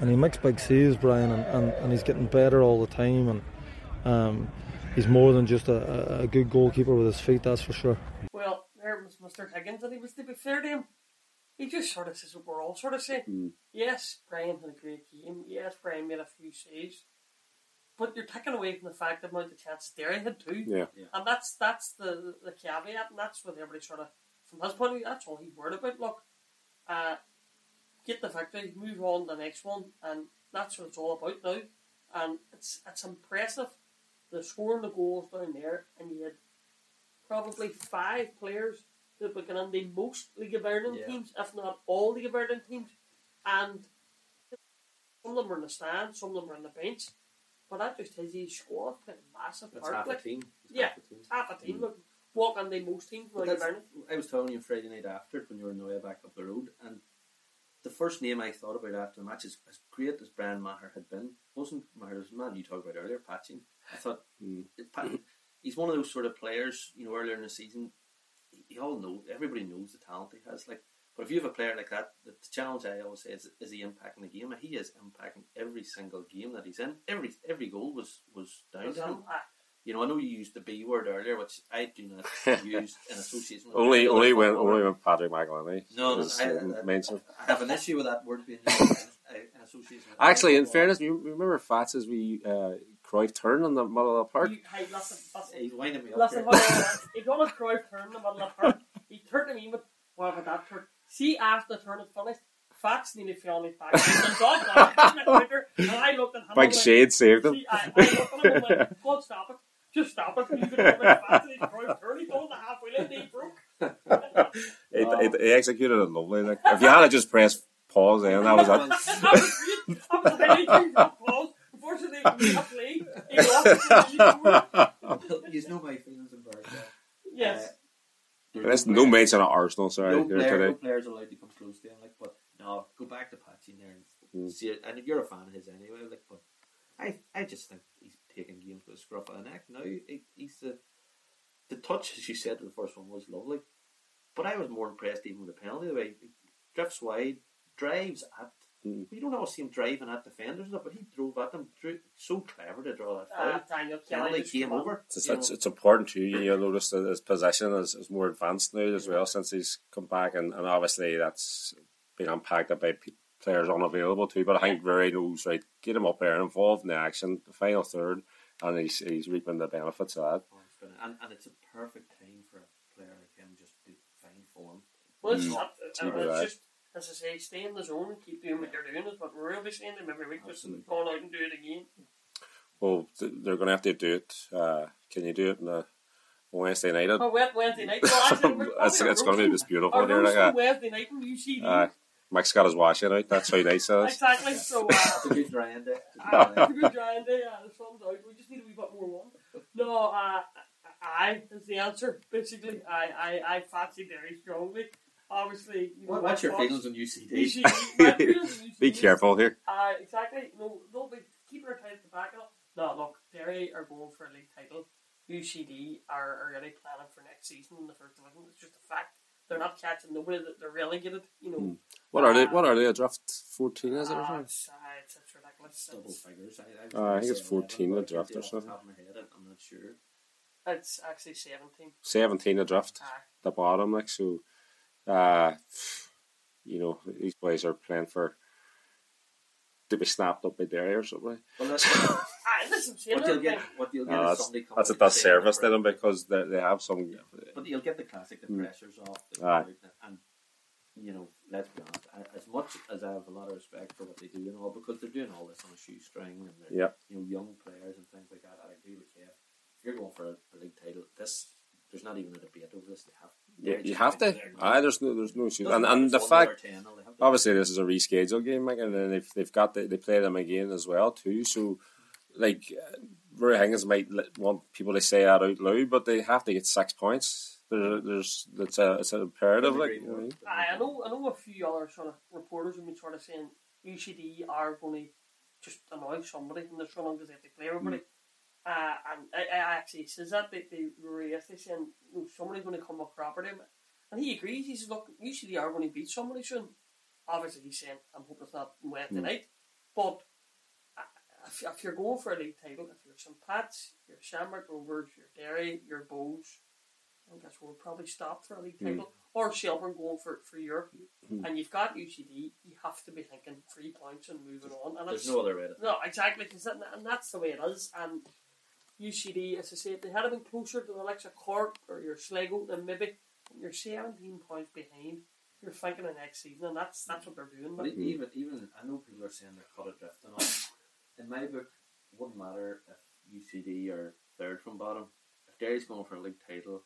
And he makes big saves, Brian, and, and, and he's getting better all the time. And um, he's more than just a, a, good goalkeeper with his feet, that's for sure. Well, there was Mr. Higgins, and he was to be fair to him. He just sort of says what we're all sort of saying. Mm. Yes, Brian had a great game. Yes, Brian made a few saves but you're taking away from the fact that amount of chances Derry had too. Yeah. yeah. And that's that's the the caveat, and that's what everybody sort of from his point of view, that's all he worried about. Look, uh, get the victory, move on to the next one, and that's what it's all about now. And it's it's impressive. The scoring the goals down there, and you had probably five players that were in the most League of Ireland yeah. teams, if not all League of Ireland teams, and some of them were in the stand, some of them were on the bench. But that just tells you squad played a massive That's part. Half like, a team. yeah, half a team. Half a team. Mm. Look, walk on the most teams. Like I was telling you Friday night after when you were in Noya back up the road, and the first name I thought about after the match is as great as Brian Maher had been. Wasn't Maher the man you talked about earlier, Patching? I thought mm. it, he's one of those sort of players. You know, earlier in the season, you all know everybody knows the talent he has. Like but if you have a player like that, the challenge I always say is, is he impacting the game? He is impacting every single game that he's in. Every every goal was was down to him. You know, I know you used the B word earlier, which I do not use in association with only only when only when Patrick McEleney no, no I, I, mentioned. I have an issue with that word being used in, association. Actually, in fairness, you remember Fats as we uh, Cruyff turn in the middle of the park. You, hey, listen, listen, he's winding me up. Listen, he got a Cruyff turn in the middle of the park. He turned to me with what about that turn? See, after the turn had finished, Fats nearly fell on his back. and dog quicker, and I looked at him. Big shade saved him. See, I, I looked at him and went, God, stop it. Just stop it. You could have Fats and he's turn. He told the halfway line, he broke. it, it, he executed it lovely. Like, if you had just pressed pause then, that was it. that was great. That was anything pause. Unfortunately, we have played. He lost. You know my feelings about that. Yes. Uh, there's no mention of Arsenal, sorry. No, player, no players allowed to come close to him, like, but no, go back to Patsy there and mm. see it. And if you're a fan of his anyway, like, but I, I just think he's taking games with a scruff of the neck. Now he, he's the, the touch, as you said, the first one was lovely, but I was more impressed even with the penalty. The way he drifts wide, drives at Mm. You don't always see him driving at defenders, but he drove at them. So clever to draw that foul. Uh, Daniel Kelly came over. It's, it's, it's, important too. You notice that his possession is, is more advanced now as well since he's come back, and, and obviously that's been impacted by players unavailable too. But I think Ruaidhri knows right. Get him up there, involved in the action, the final third, and he's he's reaping the benefits of that. Oh, and, and it's a perfect time for a player like him just to find form. Well, it's, mm. not, it's just as I say, stay in the zone and keep doing what you're doing is what we're really saying to them every week. Just go out and do it again. Well, they're going to have to do it. Uh, can you do it in the Wednesday night? Oh, Wednesday night. Well, it's, it's going to be just beautiful here. Like, uh, Wednesday night in UCD. Uh, Mike's got his washing out. That's how nice it is. exactly. So, uh, it's a good drying day. Uh, it's a good drying day. Uh, the sun's out. We just need a wee bit more warm. No, uh, I is the answer. Basically, I I I fancy very strongly obviously. You know, what's your feelings on UCD? UCD be careful here. Uh, exactly. No, they'll be keeping their tight at the back. No, look, Derry are going for a league title. UCD are already planning for next season in the first division. It's just a fact. They're not catching nobody that they're relegated. You know. Hmm. What are they? What are they? A draft fourteen? Is it? Uh, it's, uh, it's, it's ridiculous. Double figures. I, I, uh, I think it's fourteen. A draft or something. I'm not sure. It's actually 17. 17 adrift, Aye. the bottom. Like so, uh, you know these boys are playing for to be snapped up by Derry or something. Well, that's, Aye, listen, I'm what you'll get, like, what you'll get No, is that's somebody coming that's a out and disservice saying to them because they, they have some. But you'll get the classic, the Mm. pressures off. The Aye. and you know, let's be honest. As much as I have a lot of respect for what they do and all, because they're doing all this on a shoestring and they're Yep. you know young players and things like that. I agree with you. If you're going for a, a league title, this there's not even a debate over this. They have. Yeah, you have to. there. Aye, there's no, there's no issue. And and the fact, 10, they have to- obviously, this is a rescheduled game, like, and then they've they've got the, they play them again as well too. So, like, uh, Ruaidhri Higgins might want people to say that out loud, but they have to get six points. There, there's it's a it's an imperative. Like, you know I Aye, I know, I know a few other sort of reporters have been sort of saying UCD are going to just annoy somebody in this run because they have to play everybody. Mm. Uh, and I, I actually says that they they were yesterday saying somebody's going to come up property, and he agrees. He says, "Look, UCD are going to beat somebody soon." Obviously, he's saying, "I'm hoping it's not Wednesday Mm. night," but uh, if, if you're going for a league title, if you're St Pat's, you're Shamrock Rovers, you're Derry, you're Bohs, I think that's where we'll probably stop for a league Mm. title. Or Shelbourne going for, for Europe. Mm. And you've got UCD, you have to be thinking three points and moving on. And There's no other way. To no, exactly, cause that, and that's the way it is. And UCD, as I say, if they had been closer to the likes of Cork or your Sligo, then maybe you're 17 points behind. You're thinking of next season, and that's that's what they're doing. But Like, e- mm-hmm. even even I know people are saying they're cut adrift and all. In my book, it wouldn't matter if UCD are third from bottom. If Derry's going for a league title,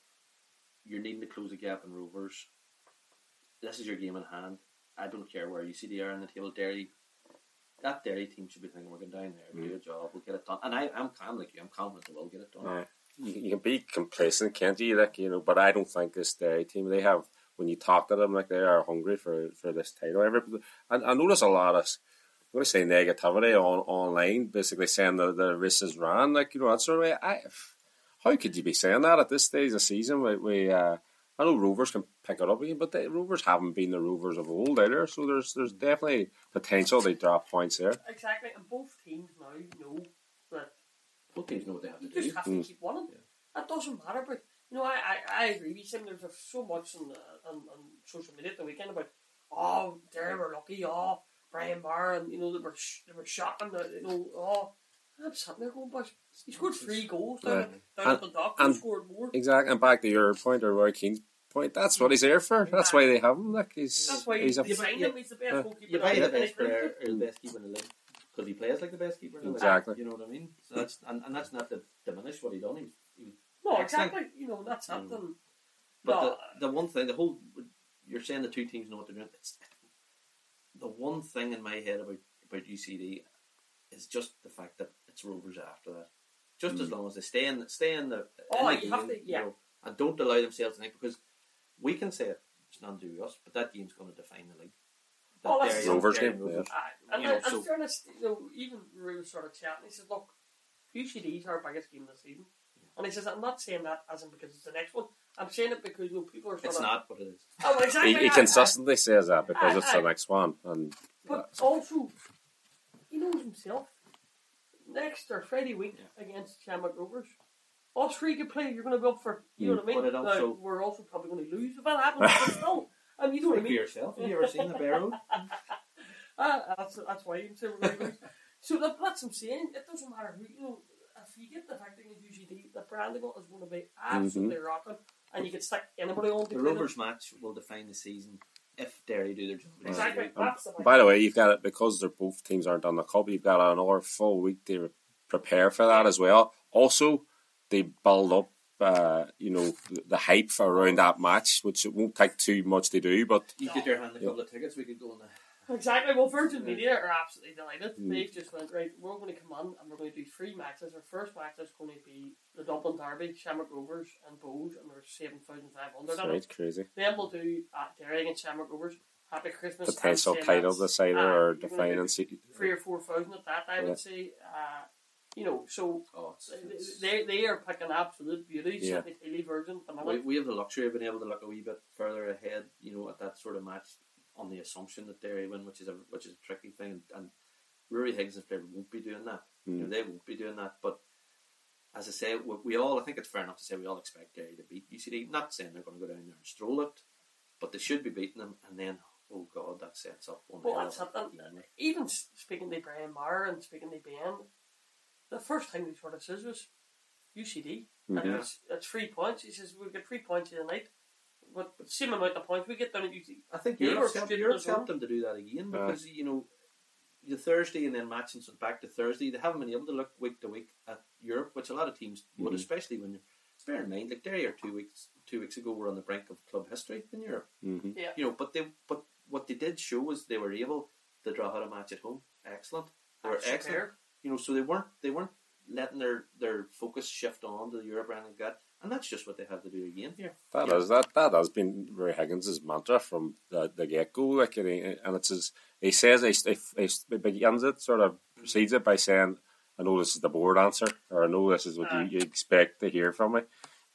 you're needing to close the gap in Rovers. This is your game in hand. I don't care where UCD are in the table. Derry, that Derry team should be thinking we're going down there, do a job, we'll get it done. And I, I'm calm like you. I'm confident they will get it done. Aye. You, you can be complacent, can't you? Like you know, but I don't think this Derry team they have. When you talk to them, like they are hungry for, for this title. Every, I, I notice a lot of, I'm going to say negativity on online, basically saying that the race is ran. Like you know, that sort of way. I, how could you be saying that at this stage of the season? We, we uh, I know Rovers can pick it up again, but the Rovers haven't been the Rovers of old either. So there's there's definitely potential they drop points there. exactly, and both teams now know that Both teams know what they have to you do. just have to Mm. keep winning. Yeah. That doesn't matter. But you know, I, I, I agree with you. There's so much on, the, on on social media at the weekend about oh, they were lucky. Oh, Brian Barr, and you know they were sh- they were shocking. The, you know, oh, I'm sitting there going, but he scored three goals down, Yeah. down And- at the and- scored more? Exactly, and back to your point or Roy Keane's point, that's what he's here for. That's why they have him. Like he's That's why he's a he's signed him. He's the best Yeah. goalkeeper. You buy in the the best league. player or the best keeper in the league because he plays like the best keeper in the league. Exactly. You know what I mean? So that's and, and that's not to diminish what he done. He, he, No, Excellent. exactly. You know, that's Mm. something. but No, the, the one thing, the whole you're saying the two teams know what they're doing. It's the one thing in my head about about UCD is just the fact that it's Rovers after that. Just as hmm. long as they stay in stay in the, Oh, in the you have to- yeah. know, and don't allow themselves to think because we can say it, it's nothing to do with us, but that game's going to define the league. That Oh, that's- Rovers game, Rovers. Aye. And, You know, and so- fairness, you know, even Rue sort of chatting. He said, "Look, UCD's our biggest game this season," and he says, "I'm not saying that as in because it's the next one. I'm saying it because you know people are sort It's of not, but it is. Oh, exactly. he, he aye, consistently says that because Aye, it's the next one, and aye. But also, he knows himself. Next or Friday week against Shamrock Rovers, all three could play. You're going to be up for. You know what I mean? Also- Now, we're also probably going to lose if that happens. but still, I mean, you know what I mean. yourself. Have you ever seen the Barrow? Uh, that's that's why you can say we're going to lose. So that, that's what I'm saying. It doesn't matter who you know. If you get the fact that UCD, the Brandywell is going to be absolutely rocking, and you can stick anybody on The. Rovers match will define the season if Derry do their job. Exactly. Um, That's the way. by the way, you've got it because they're both teams aren't on the cup. You've got another full week to prepare for that as well. Also, they build up, uh, you know, the, the hype around that match, which it won't take too much to do. But You get your hand a couple of tickets, we could go on the Exactly. Well, Virgin Media are absolutely delighted. Mm. They've just went right. We're going to come on and we're going to do three matches. Our first match is going to be the Dublin Derby, Shamrock Rovers and Bohs, and there's seven thousand five hundred. it's right, crazy Then we'll do at Derry against Shamrock Rovers. Happy Christmas. and potential say title that's, decider uh, or you're gonna defining do Three or four thousand at that, I Yeah. would say. Uh, you know, so Oh, it's, it's, they they are picking absolute beauties. Yeah. Yeah. Hilly Virgin we, we have the luxury of being able to look a wee bit further ahead, you know, at that sort of match on the assumption that Derry win, which is a which is a tricky thing. And Ruaidhri Higgins' player won't be doing that. You know, Mm. they won't be doing that. But as I say, we, we all, I think it's fair enough to say we all expect Derry to beat UCD. Not saying they're going to go down there and stroll it, but they should be beating them, and then, oh God, that sets up one Well, hell that's of it. a And game. even speaking to Brian Maher and speaking to Ben, the first thing he sort of says was UCD. And Mhm. it's, it's three points. He says, we get three points in the night. But the same amount of points we get down at UCD. I think Yeah, Europe's, we're helped, Europe's helped them to do that again Aye. because you know the Thursday and then matching some back to Thursday. They haven't been able to look week to week at Europe, which a lot of teams would, Mhm. especially when you're. Bear in mind, like Derry or two weeks two weeks ago were on the brink of club history in Europe. hmm You know, but they but what they did show was they were able to draw out a match at home. Excellent. They were excellent. Superb. You know, so they weren't they weren't letting their, their focus shift on to the Europe or anything like that. And that's just what they have to do again here. That Yeah. is that that has been Ruaidhri Higgins' mantra from the, the get go. Like and, he, and it's his, he says he, he, he begins it sort of precedes it by saying, "I know this is the board answer, or I know this is what you, you expect to hear from me,"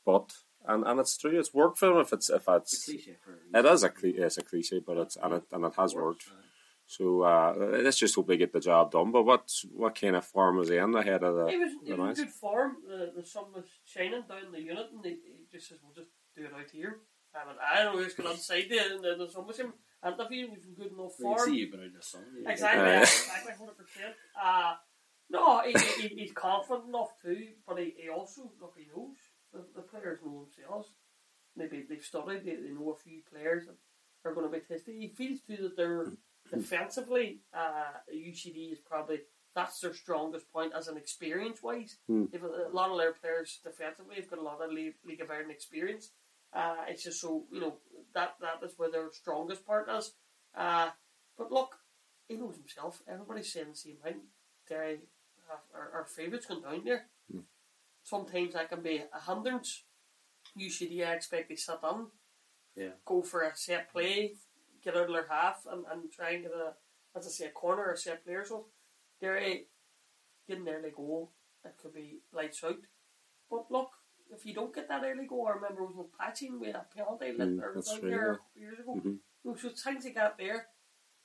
but and, and it's true. It's worked for him. If it's if It's it's a cliche for a it reason. is a cliche, it's a cliche, but it's and it and it has worked. Aye. So uh, let's just hope they get the job done. But what what kind of form was he in ahead of He the? was, he the was in good form. The, the sun was shining down the unit, and he, he just says, "We'll just do it out here." I went, I don't know who's going to outside there, and then the sun was him. Interview he was in good enough Well, you form. see you've been out in the sun. you- Exactly, exactly, hundred percent. Uh no, he, he, he's confident enough too, but he, he also look he knows the, the players know themselves. Maybe they've studied, they, they know a few players that are going to be tested. He feels too that they're defensively, uh, UCD is probably that's their strongest point as an experience wise. Hmm. If a, lot of their players defensively have got a lot of league, league of Ireland experience. Uh, it's just so you know that that is where their strongest part is. Uh, but look, he knows himself. Everybody's saying the same thing. Derry, uh, our, our favourites going down there. Hmm. Sometimes that can be a hindrance. UCD, I expect they sit down, Yeah. go for a set play, get out of their half, and, and try and get a, as I say, a corner or a set play or so. Derry, get an early goal, it could be lights out. But look, if you don't get that early goal, I remember it was with Patching with a penalty Mm, mm, that's down true, there yeah. a couple years ago. Mhm. No, so it's things like that there.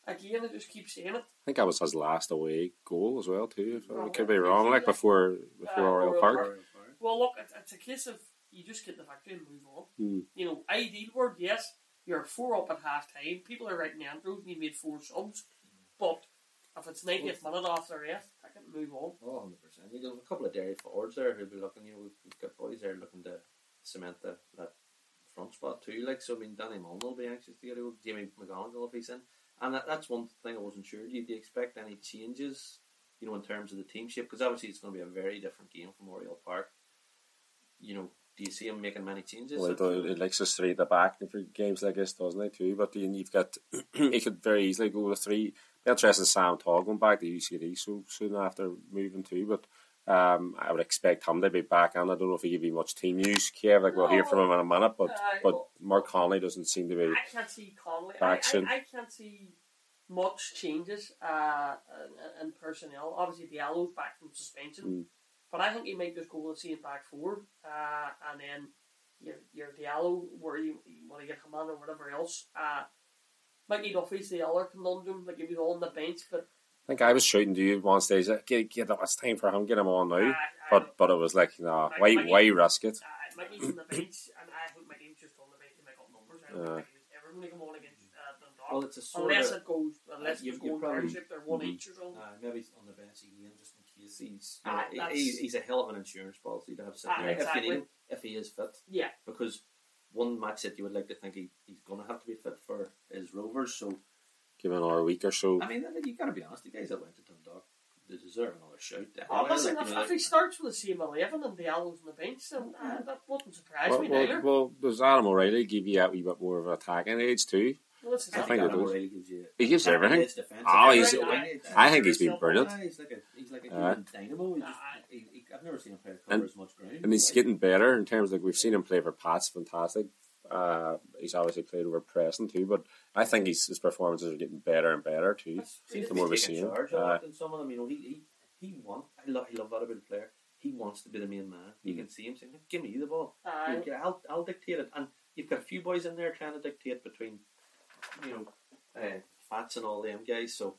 Again, I just keep saying it. I think that was his last away goal as well too. If I could be wrong, like before before Uh, Oriel Park. Park. Well, look, it's, it's a case of you just get the victory and move on. Hmm. You know, ideal word, yes, you're four up at half time. People are writing Andrews and you made four subs. But if it's 90th minute off the ref, I can move on. Oh, 100%. You've got a couple of Derry forwards there who'll be looking, you know, we've, got boys there looking to cement the, that front spot too. Like, so I mean, Danny Mullen will be anxious to get over. Jamie McGonigle if he's in. And that, that's one thing I wasn't sure. Do you, do you expect any changes, you know, in terms of the team shape? Because obviously it's going to be a very different game from Oriel Park. You know, do you see him making many changes? Well, he, does, he likes us three at the back for games like this, doesn't he? Too, but then you've got he could very easily go with three. Be interesting Sam Tall going back to UCD so soon after moving too, but. Um, I would expect him to be back, and I don't know if he give you much team use, Kev. Like we'll hear from him in a minute, but Aye, but Mark Connolly doesn't seem to be. I can't see Connolly. I, Back I, soon. I can't see much changes uh, in, in personnel. Obviously, Diallo's back from suspension, Mm. But I think he might just go with the same back four, uh, and then your your Diallo where you, you want to get him on or whatever else. Uh, Mikey Duffy's the other conundrum. Like he was on the bench, but I think I was shouting to you one stage. like, Get, get, it's time for him. Get him on now. uh, But but it was like, nah, Like, why Mikey- why risk it? uh, Mikey's on the bench, and I think Mikey's just on the bench to make up numbers. I don't Uh. think Mikey's ever going to come on against uh, Dundalk. Well, it's a sort unless of. it goes, unless you- it's you going probably- partnership, they're one Mhm. each or something. Uh, maybe on the bench again, just in case he's. You know, he- that's- he's, he's a hell of an insurance policy to have sitting Aye, there if you exactly. need him, if he is fit. Yeah. Because one match that you would like to think he, he's going to have to be fit for is Rovers. So Give him another week or so. I mean, you've got to be honest. The guys that went to Dundalk, they deserve another shout. Oh, Anyway, listen, like, if, you know, if he starts with the same 11 and Diallo's on the bench, then uh, that wouldn't surprise Well, me well, neither. well, does Adam O'Reilly give you a wee bit more of an attacking age too? Well, I I think think it Adam does. O'Reilly gives you. He gives everything. Oh, he's- Aye, I think he's been brilliant. He's like a he's like a Aye. human dynamo. He just, he, he, I've never seen him play cover And- as much ground. And he's Like, getting better in terms of like we've seen him play for Pats, fantastic. Uh, he's obviously played over Preston too, but I think his, his performances are getting better and better too. That's seems the more we taking see him. charge a Aye. lot in some of them. You know, he he, he wants. I love. I love that about a player. He wants to be the main man. You Mm. can see him saying, "Give me the ball. Aye. I'll I'll dictate it." And you've got a few boys in there trying to dictate between, you know, uh, Fats and all them guys. So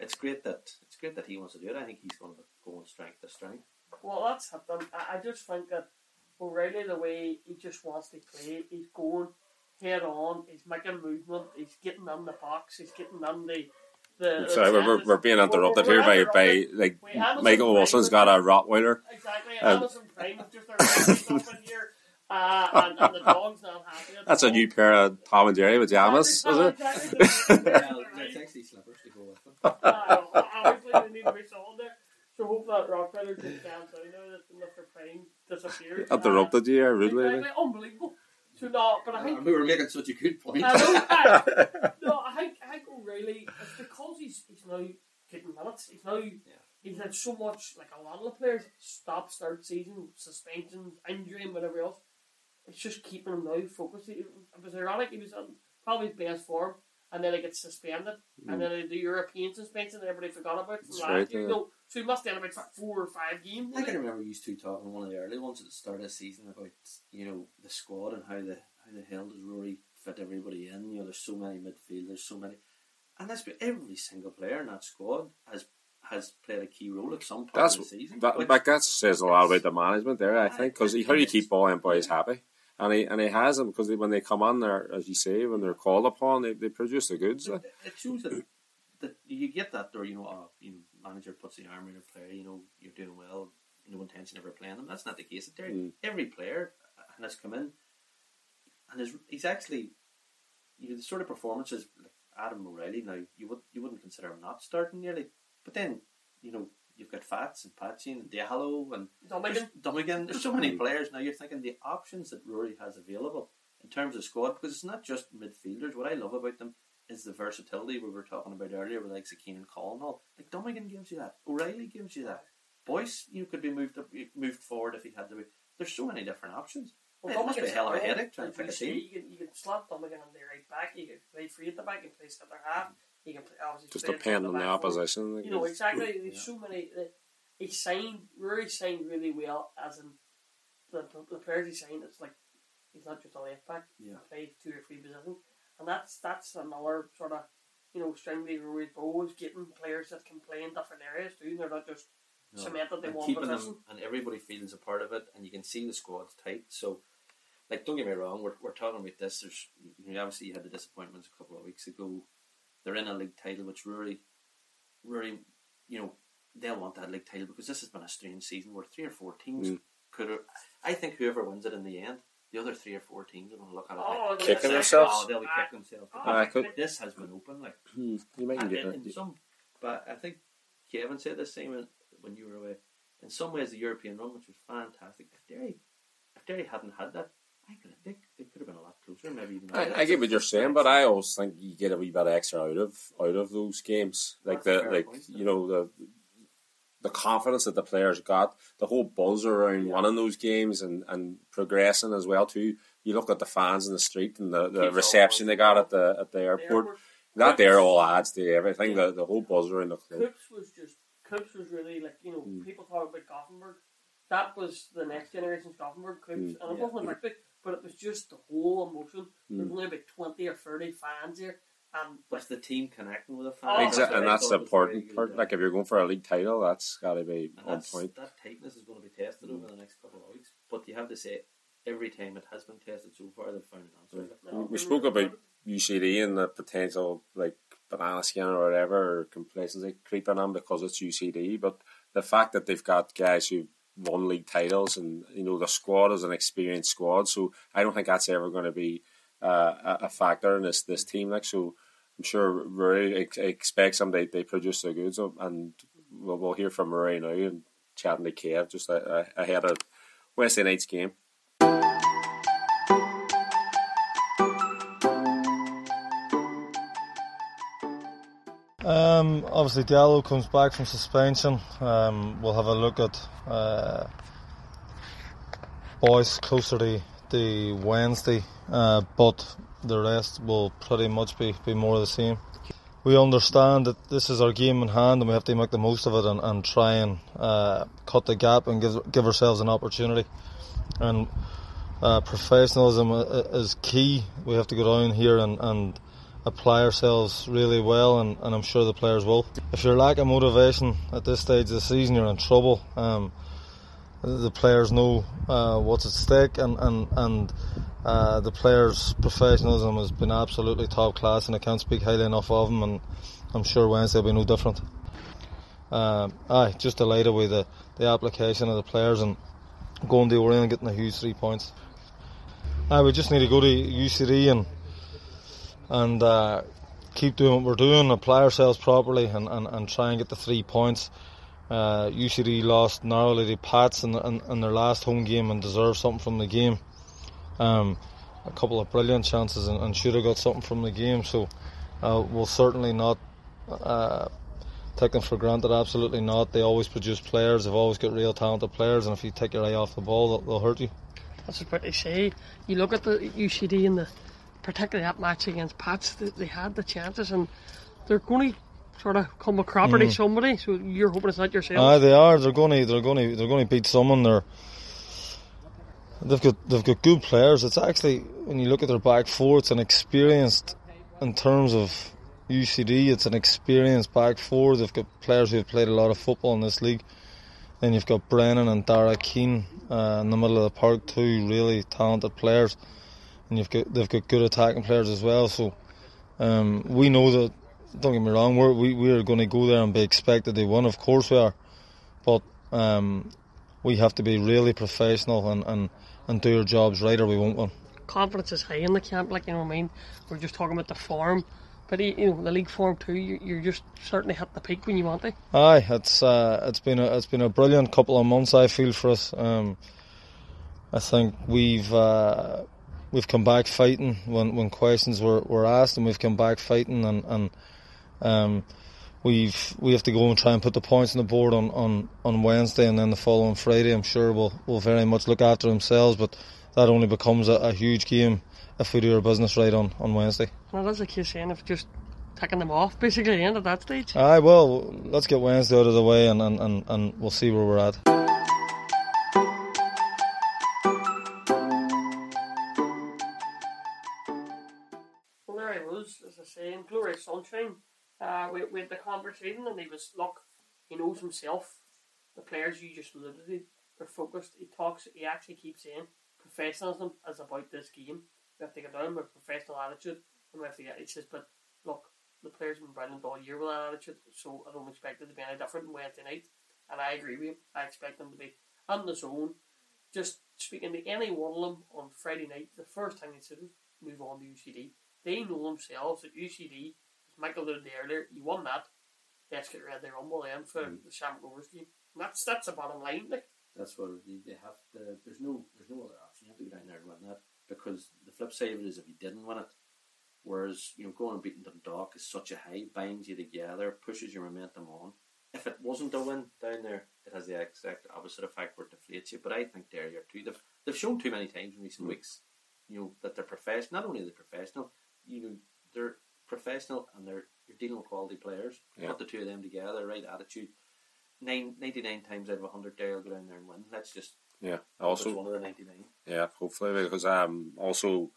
it's great that it's great that he wants to do it. I think he's going to go on strength to strength. Well, that's it. Um, I I just think that O'Reilly, the way he just wants to play, he's going head on, he's making movement, he's getting in the box, he's getting in the. the Sorry, the- we're, we're, we're being we're- interrupted we're here by, by like We have us Michael Wilson's got a Rottweiler. Exactly, Um, Amazon Prime is just arriving up in here, uh, and, and the dog's not happy. at That's a new pair of Tom and Jerry pajamas, is it? exactly. well, it's actually slippers to go with them. Uh, obviously, they need to be sold there. So hope that Rottweiler just calms down now that Mr. Prime disappeared. Interrupted you, Uh, rudely. exactly, unbelievable. So no, but I think And we were making such a good point. I know, I- no, I think I think O'Reilly it's because he's he's now getting minutes. He's now he's had so much like a lot of the players stop start season suspensions, injury, and whatever else. It's just keeping him now focused. It, it was ironic. He was on probably his best form, and then he gets suspended, and mm. then the European suspension that everybody forgot about from That's last right, year. yeah. No, so he must have about four or five games. I wasn't can he? remember you two talking one of the early ones at the start of the season about you know the squad and how the how the hell does Ruaidhri fit everybody in? You know, there's so many midfielders, so many, and that's every single player in that squad has has played a key role at some point That's of the season. that, but that says a lot about the management there, I think, because how do you keep all them boys happy? And he and he has them because when they come on there, as you say, when they're called upon, they, they produce the goods. It, it shows that, that you get that there, you know, uh, you know, manager puts the arm in a player, you know, you're doing well, no intention of ever playing them. That's not the case. There, Mm. every player has come in, and is, he's actually, you know, the sort of performances like Adam O'Reilly. Now you would you wouldn't consider him not starting nearly, but then you know you've got Fats and Patsy and Diallo and Dummigan. there's Dummigan. There's so many mm. players now. You're thinking the options that Ruaidhri has available in terms of squad because it's not just midfielders. What I love about them is the versatility we were talking about earlier with like Ciarán Coll and all. Like Dummigan gives you that. O'Reilly gives you that. Boyce, you could be moved up, moved forward if he had to be. There's so many different options. Well, it must be a hell of a headache trying to pick a you team. You can, you can slot Dummigan on the right back. You can play free at the back. You can play centre half. You can play obviously Just play depending on the centre back forward. opposition. like, You know it's- exactly. There's Yeah. so many. He signed. Ruaidhri signed really well. As in the, the, the players he signed. It's like he's not just a left back. Yeah. He plays two or three positions, and that's that's another sort of you know string to Ruaidhri's bow is getting players that can play in different areas too. They're not just No. cemented in and one keeping position. them and everybody feels a part of it and you can see the squad's tight so like don't get me wrong we're, we're talking about this there's you know, obviously you had the disappointments a couple of weeks ago they're in a league title which Ruaidhri Ruaidhri you know they'll want that league title because this has been a strange season where three or four teams Mm. could have I think whoever wins it in the end the other three or four teams are going to look at it Oh, like, Kicking themselves? oh, they'll be kicking themselves Oh, I could- this has been open like Hmm, you might and get in, in some, but I think Kevin said the same when, when you were away. In some ways, the European run, which was fantastic, if Derry, if Derry hadn't had that, I could have, they, they could have been a lot closer. Maybe even. I, I get what you're saying, but I always think you get a wee bit extra out of out of those games, like That's the like point, you know the the confidence that the players got, the whole buzz around Yeah. winning those games and, and progressing as well too. You look at the fans in the street and the, the reception they got at the at the The airport. airport. That there all adds to everything. The the whole buzz around the club. Coops was just Coops was really like you know Mm. people talk about Gothenburg. That was the next generation Gothenburg Coops, Mm. and it Yeah. wasn't about big, but it was just the whole emotion. There's Mm. only about twenty or thirty fans here, and like Was the team connecting with the Oh, fans? Exactly, and what that's the thought was very important part. Like if you're going for a league title, that's got to be and on that's, point. that tightness is going to be tested over the next couple of weeks. But you have to say, every time it has been tested so far, they've found an answer. Yeah. no, we spoke about UCD and the potential like banana skin or whatever or complacency creeping on because it's UCD, but the fact that they've got guys who've won league titles and you know the squad is an experienced squad, so I don't think that's ever going to be uh, a, factor in this this team. Like so, I'm sure Ruaidhri ex- expects them they, they produce the goods, and we'll, we'll hear from Ruaidhri now and chatting to Kev just uh, uh, ahead of Wednesday night's game. Um, obviously, Diallo comes back from suspension. Um, we'll have a look at uh, boys closer to the Wednesday, uh, but the rest will pretty much be, be more of the same. We understand that this is our game in hand, and we have to make the most of it and, and try and uh, cut the gap and give give ourselves an opportunity. And uh, professionalism i- is key. We have to go down here and, and apply ourselves really well, and, and I'm sure the players will. If you're lacking motivation at this stage of the season, you're in trouble. Um, the players know uh, what's at stake, and and and uh, the players' professionalism has been absolutely top class, and I can't speak highly enough of them. And I'm sure Wednesday will be no different. Uh, aye, just delighted with the, the application of the players and going to Oriel and getting a huge three points. Aye, we just need to go to UCD and and uh, keep doing what we're doing, apply ourselves properly, and, and, and try and get the three points. Uh, UCD lost narrowly to Pats in, in, in, their last home game and deserve something from the game. Um, a couple of brilliant chances and, and, should have got something from the game. So uh, we'll certainly not uh, take them for granted. Absolutely not. They always produce players. They've always got real talented players, and if you take your eye off the ball, they'll, they'll hurt you. That's what they say. You look at the UCD and the particularly that match against Pats, they, they had the chances and they're going to sort of come a cropper mm. somebody. So you're hoping it's not yourself. Ah, they are. They're going to. They're going to. They're going to beat someone. They're. They've got they've got good players. It's actually when you look at their back four, it's an experienced in terms of UCD. It's an experienced back four. They've got players who have played a lot of football in this league. Then you've got Brennan and Dara Keane uh, in the middle of the park, two really talented players and you've got they've got good attacking players as well. So um, we know that. Don't get me wrong. We're, we we are going to go there and be expected to win. Of course we are, but um, we have to be really professional and, and, and do our jobs right, or we won't win. Confidence is high in the camp. Like you know, what I mean, we're just talking about the form. But you know, the league form too. You're just certainly hit the peak when you want to. Aye, it's uh, it's been a it's been a brilliant couple of months. I feel for us. Um, I think we've uh, we've come back fighting when, when questions were, were asked, and we've come back fighting, and, and um, we've we have to go and try and put the points on the board on, on, on Wednesday, and then the following Friday. I'm sure will will very much look after themselves, but that only becomes a, a, huge game if we do our business right on, on Wednesday. Well, that's like you're saying, if just taking them off basically end at that stage. Aye, well, let's get Wednesday out of the way, and, and, and, and we'll see where we're at. Sunshine. Uh, with, with the conversation, and he was look, he knows himself. The players you just alluded to, they're focused. He talks. He actually keeps saying professionalism is about this game. We have to get down with professional attitude, and we have to get. He says, but look, the players have been brilliant all year with that attitude, so I don't expect it to be any different Wednesday night. And I agree with him. I expect them to be on the zone. Just speaking to any one of them on Friday night, the first time they said move on to UCD they know themselves that UCD, Michael did earlier, you won that. Let's get rid of the Rumble then for mm. the Shamrock Rovers game. And that's that's the bottom line. Like. That's what they have to. There's no there's no other option. You have to go down there and win that because the flip side of it is if you didn't win it, whereas you know going and beating Dundalk is such a high, binds you together, pushes your momentum on. If it wasn't a win down there, it has the exact opposite effect where it deflates you. But I think they're here too. They've they've shown too many times in recent mm. weeks, you know, that they're professional. Not only are they professional, you know they're professional and they're you're dealing with quality players. Yeah. Put the two of them together, right attitude. Nine, 99 times out of hundred, they'll go down there and win. Let's just yeah. Also one of the ninety nine. Yeah, hopefully because um also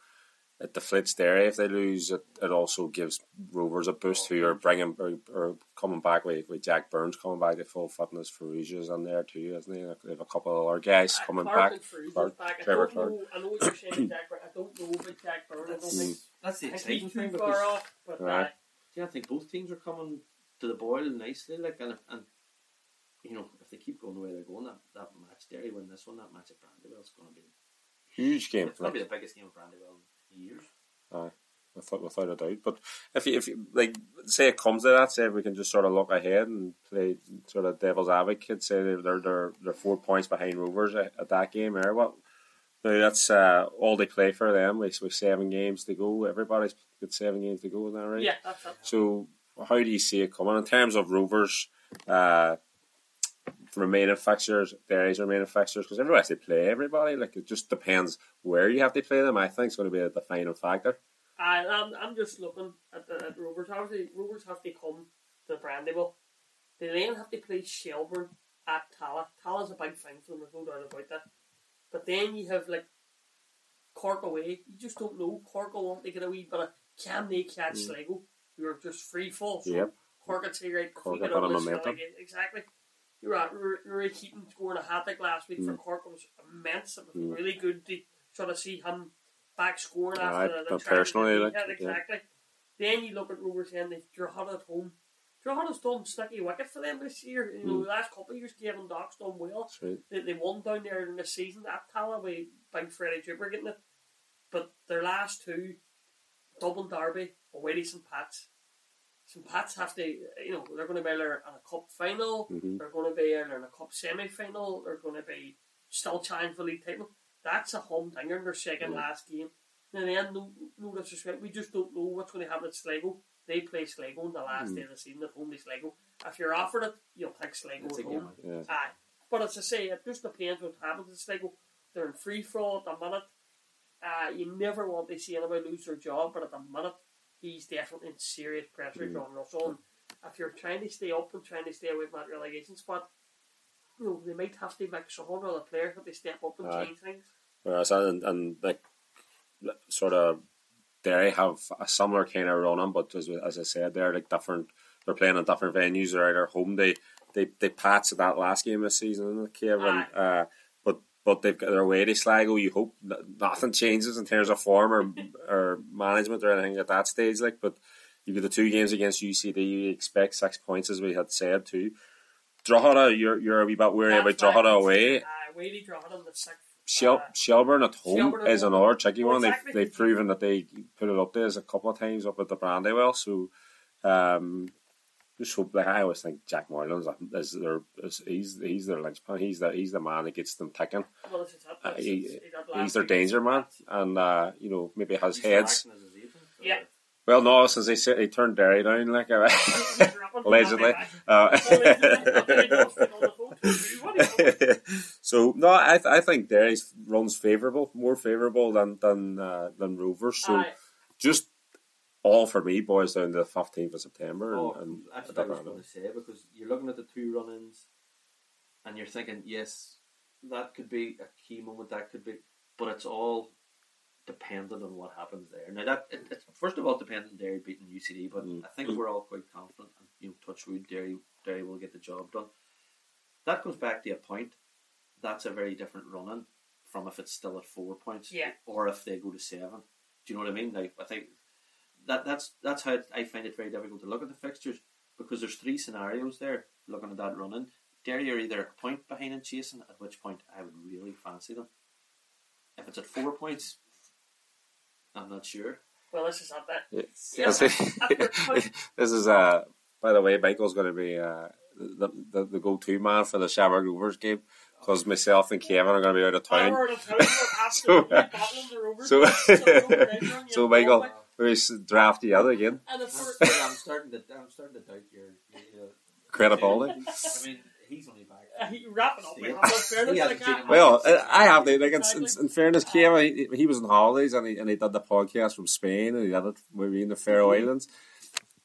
it deflates their if they lose. It, it also gives Rovers a boost who are bringing or, or coming back with, with Jack Burns coming back to full fitness. Farrugia's on there too, isn't he? They have a couple of other guys coming Clarke back. Clarke, back. Trevor I Clarke. Know, I know what you're saying, Jack. But I don't know about Jack Burns. I don't think that's the exciting thing. Too far off, but right. uh, yeah, I think both teams are coming to the boil nicely. Like and and you know if they keep going the way they're going, that that match Derry win this one, that match at Brandywell is going to be huge game. It's going to be the biggest game of Brandywell in years. Aye, without, without a doubt. But if you, if you, like, say it comes to that, say we can just sort of look ahead and play sort of devil's advocate, say they're they're they're four points behind Rovers at, at that game, or what? Now that's uh, all they play for them. With, with seven games to go, everybody's got seven games to go. Is that right? Yeah, that's it. So how do you see it coming in terms of Rovers? Uh, remaining fixtures, Derry's remaining fixtures, because everybody has to play everybody. Like it just depends where you have to play them. I think it's going to be the final factor. I, I'm, I'm just looking at the at Rovers. Obviously, Rovers have to come to Brandywell. They then have to play Shelbourne at Tallaght. Tallaght's a big thing for them, there's no doubt about that. But then you have like Cork away. You just don't know. Cork will want to get a wee bit of can they catch Sligo? We are just free fall. So Yep. Cork would say, right, Cork get on this momentum. exactly. You're right. Rory- Keating scoring a hat trick last week for Mm. Cork was immense. It was Mm. really good to sort of see him back scoring after the, the but personally, like, yeah. exactly. Then you look at Rovers and they're hot at home. Drogheda's done sticky wicket for them this year. You know, Mm. the last couple of years, Gavin Dock's done well. Right. They, they won down there in this season at Tallaght with Big Freddie Draper getting it. But their last two, Dublin Derby, away to St. Pat's. St. Pat's have to, you know, they're going to be there in a cup final, Mhm. they're going to be either in a cup semi final, they're going to be still challenging for the league title. That's a home humdinger in their second Yeah. last game. And then, no, no disrespect, we just don't know what's going to happen at Sligo. They play Sligo on the last Mm. day of the season at home to Sligo. If you're offered it, you'll pick Sligo It's at home. Yeah. Aye. But as I say, it just depends what happens at Sligo. They're in free fall at the minute. Uh, you never want to see anybody lose their job, but at the minute, he's definitely in serious pressure, Mm. John Russell. And if you're trying to stay up and trying to stay away from that relegation spot, you know, they might have to make some other players have they step up and Aye. change things. Whereas and, and like sort of they have a similar kind of running, but as, as I said, they're like different. They're playing in different venues. They're either home. They they they patched that last game of the season in the cave, and uh, but but they've got their way to Sligo. You hope nothing changes in terms of form or or management or anything at that stage. Like, but you get the two games against UCD. You expect six points, as we had said too. Drogheda, you're you're a wee bit worried about Drogheda away. Away to Drogheda in the sixth. Shel- Uh, Shelbourne at home Shelbourne is another tricky Well, one. They've, they've proven that they put it up there a couple of times up at the Brandywell. So, um, just hope. Like I always think, Jack Moylan's is their is, he's he's their linchpin. He's the he's the man that gets them ticking. well, this is. Uh, he, he he's their danger man, and uh, you know maybe has He's heads. acting as his agent, so- Yeah. Well, no, since they said he turned Derry down, like uh, He's dropping from allegedly. Uh, guy. so no, I th- I think Derry's runs favourable, more favourable than than uh, than Rovers. So Aye. just all for me boys down to the fifteenth of September. Oh, and, and that's what I was going to say because you're looking at the two run-ins, and you're thinking, yes, that could be a key moment. That could be, but it's all dependent on what happens there. Now that it, it's first of all dependent on Derry beating UCD, but Mm. I think we're all quite confident. And you know, touch wood, Derry Derry will get the job done. That goes back to a point. That's a very different run-in from if it's still at four points, Yeah. or if they go to seven. Do you know what I mean? Like I think that that's that's how I find it very difficult to look at the fixtures because there's three scenarios there. Looking at that running, Derry are either a point behind and chasing, at which point I would really fancy them. If it's at four points, I'm not sure. Well, this is not that. Yeah. this is uh by the way, Michael's going to be uh, the, the the go to man for the Shamrock Rovers game because myself and Kevin are going to be out of I'm town. out of town. We're So- battling so- we're down So Michael, like, we draft the other again. And I'm, starting- to I'm starting to doubt your, your uh, Credibility. I mean, he's only back. uh, he wrapping up, we Yeah. have no fairness. He like hasn't that. seen him. Well, uh, I have to like. In, in, Exactly. in fairness, Kevin, he, he was on holidays and he and he did the podcast from Spain and he did it maybe in the Faroe Islands.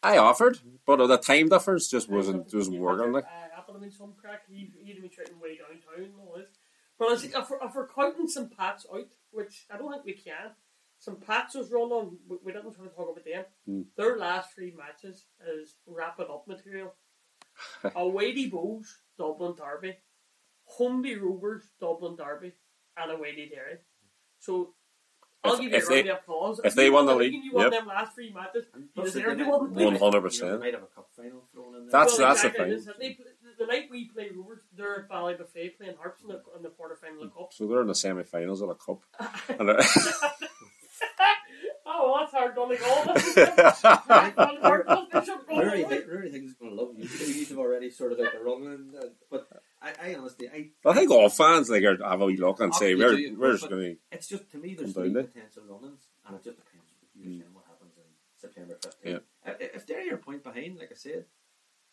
I offered, but the time difference just wasn't wasn't working. Like, Uh, happened to me some crack. He he'd been trading way downtown and all this. But I think if we're, if we're counting some Pats out, which I don't think we can, some Pats was run on. We, we didn't try to talk about them. Hmm. Their last three matches is wrap it up material. away to Bohs, Dublin Derby, Humby Rovers, Dublin Derby, and away to Derry. So. I'll If- give you a round they- of applause. if they won the league, you won yep. them last three matches, you Plus, they deserve to didn't- win the league. One hundred percent. might have a cup final thrown in there. That's- well, that's the thing. Listen, They, the night we play Rovers, they're at Ballybofey playing Harps in the, in the quarter final of the Cup. So they're in the semi-finals of the cup. And, uh, oh, well, that's hard done all. Rory, thi- Rory thinks he's going to love you. You've already sorted out the running, uh, but I, I honestly, I I think all fans like are, have a wee look and say we're do, we're just going it's just to me there's three potential run-ins, and it just depends Mm. what happens in September 15th. If- If are a point behind, like I said,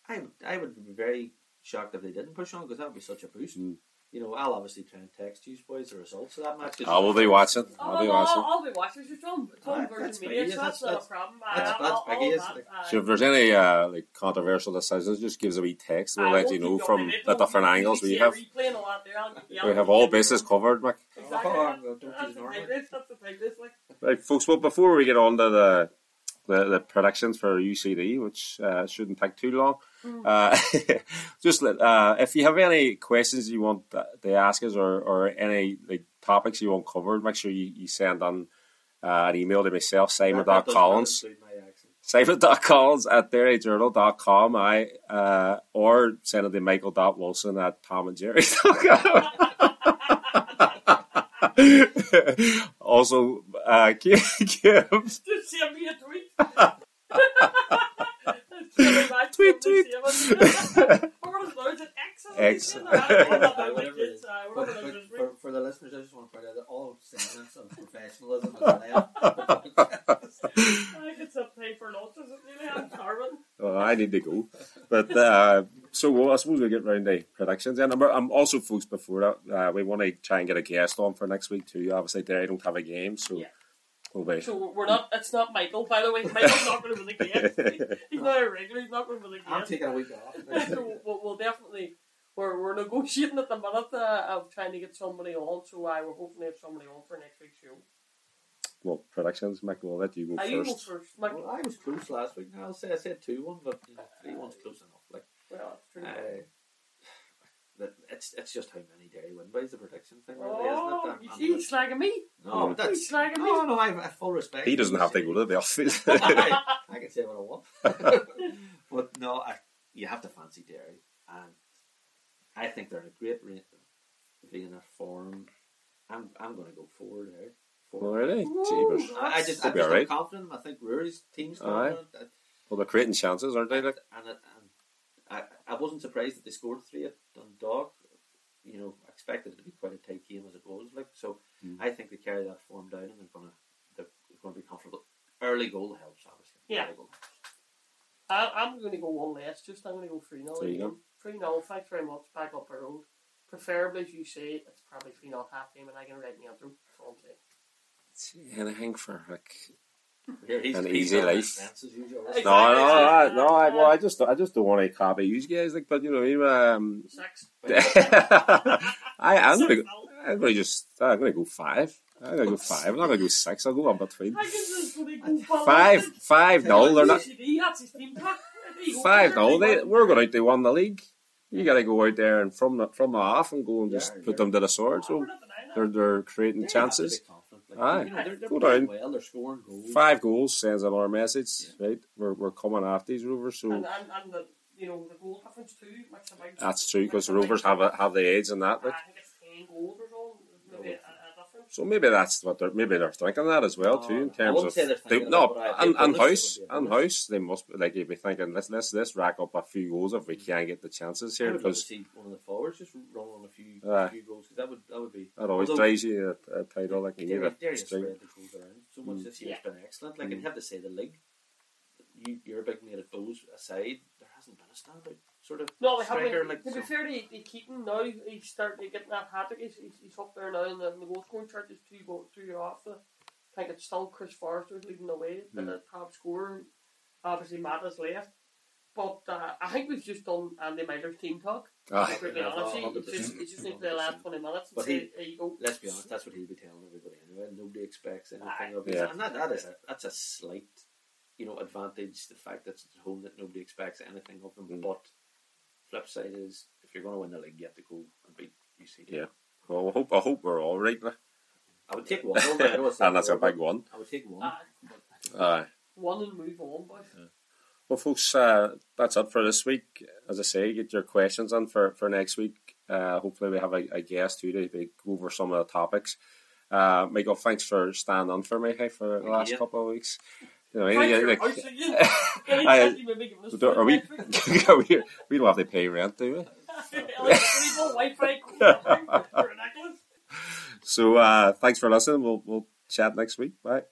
I would I would be very shocked if they didn't push on because that would be such a boost. Mm. You know, I'll obviously try and text you boys the results of that match. I will be watching. Oh, I'll be no, watching. I'll, I'll be watching. It's on, it's on Aye, Virgin Media, so that's, that's- not a problem. that's- Aye, that's I'll- biggie, I'll isn't have it? that, So if there's any uh, like controversial decisions, just give us a wee text. We'll Aye, let you know from the different We'll angles we have. all there. We have all bases covered, Mick. Exactly. Oh, well, That's the normal. type list, that's the type list, like. Right, folks. Well, before we get on to the the, the predictions for UCD, which uh, shouldn't take too long. Uh, just let, uh, if you have any questions you want to ask us or, or any like topics you want covered, make sure you, you send on uh, an email to myself, Simon.Collins. Simon.Collins at derryjournal.com I, uh, or send it to Michael.Wilson at tomandjerry.com. also, uh, Kim, Kim. Just send me a tweet. Tweet, tweet. X. But, but for, for the listeners, I just want to point out that all sentiments of professionalism is there. I could stop paying for lunches. Really, I'm starving. Oh, I need to go. But uh, so well, I suppose we'll get round the predictions. And I'm, I'm also, folks, before that, uh, we want to try and get a guest on for next week too. Obviously, they don't have a game, so Yeah. we'll be. So we're not. It's not Michael, by the way. Michael's not going to be the guest. He's not a regular. He's not going to be the I'm taking a week off. so we'll, we'll definitely. We're, we're negotiating at the minute uh, of trying to get somebody on, so uh, we're hoping to have somebody on for next week's show. Well, predictions, Mick, we'll let you go Uh, you go first. first, Michael. Well, I was close last week. Now I'll say I said two one, but you know, three one's close enough. Like Well, that's true. uh, it's it's just how many Derry win buys the prediction thing, really, oh, isn't it? you I'm- see, he's slagging me. no, He's that's slagging me. no, no. I have, full respect. He doesn't have to go to the office. I, I can say what I want. but no, I, you have to fancy Derry, and I think they're in a great re- vein of form. I'm I'm going to go four there. Four. Already? Whoa, Jeebus. I, I just I'm Be just alright. not confident. in them. I think Ruaidhri's team's Aye. confident. I- Well, they're creating chances, aren't they? Like, and, it, and I, I wasn't surprised that they scored three at Dundalk. You know, I expected it to be quite a tight game as it was. Like so, Mm. I think they carry that form down and they're gonna they're going to be comfortable. Early goal helps, obviously. Yeah. Early goal. I, I'm going to go one less. Just I'm going to go three 0 There you go. Three 0 Thanks very much. Back up our road. Preferably, as you say, it's probably three 0 half game, and I can write me intro. That's all I'm saying. Anything for like. Here, he's, An easy life. his fence. Exactly. No, no, I, no. I, well, I just, I just don't want to copy you guys. Like, but you know, you, um, Six. I, I'm gonna, Six, go. I'm gonna just, I'm gonna go five. I'm gonna go five. I'm not gonna go six. I'll go on between. I go to go Five, five. No, they're not. UCD, that's his team pack. There you go. Five. No, they, you we're going out to win the league. You got to go out there and from the from the off and go and just Yeah, put yeah. them to the sword. So not denying that. they're they're creating They have to chances. Confident. Like, Aye. You know, they're, they're Go playing down. well. They're scoring goals. Five goals sends another message, right? We're we're coming after these Rovers, so And, and, and the, you know, the goal difference too makes a big that's true because the Rovers have a, have the edge in that. I think it's 10 goals or so. Maybe a, a difference. So maybe that's what they're maybe they're thinking that as well No, too in oh, terms wouldn't of say they're no that, and, and house it would be a and house they must be like you'd be thinking let's let's let's rack up a few goals if we mm. can get the chances here would love to because one of the forwards just run on a few, Aye. few goals because that would that would be that always Although- drives you a, a title like you need Derry, a Derry has string. spread the goals around so much Mm. this year. It's Yeah. been excellent. Like, Mm. and you have to say the league. You, you're a big mate at those aside. There hasn't been a standout sort of No, they haven't. striker. Like, to be fair, they, they keep him now. He's starting getting that hat trick. He's, he's, he's up there now in the, in the goal scoring chart. There's two go two off the. I think it's still Chris Forrester leading the way, but Mm. the top scorer. Obviously, Matt has left. But uh, I think we've just done Andy Myler's team talk. Aye. To be Yeah, honest, he- 100%. it's just, it's just need the last 20 minutes But say, he- there you go. let's be honest, that's what he'll be telling everybody anyway. Nobody expects anything Aye. of it, Yeah. and that, that is a that's a slight, you know, advantage. The fact that it's at home that nobody expects anything of them. Mm. But flip side is, if you're going to win the league, you have to go and beat UCD. Yeah. Well, I hope I hope we're all right, like. I would take one. I know it's not and that's a big one. I would take one. Aye. but- Aye. One and move on, boys. Well, folks, uh, that's it for this week. As I say, get your questions in for, for next week. Uh, hopefully, we have a, a guest too to go over some of the topics. Uh, Michael, thanks for standing on for me hey, for the last you. couple of weeks. You know, yeah, like- I said, you- Can I- you maybe give us Don't- are we, we we don't have to pay rent, do we? Electricity, Wi-Fi, ridiculous. So uh, thanks for listening. We'll we'll chat next week. Bye.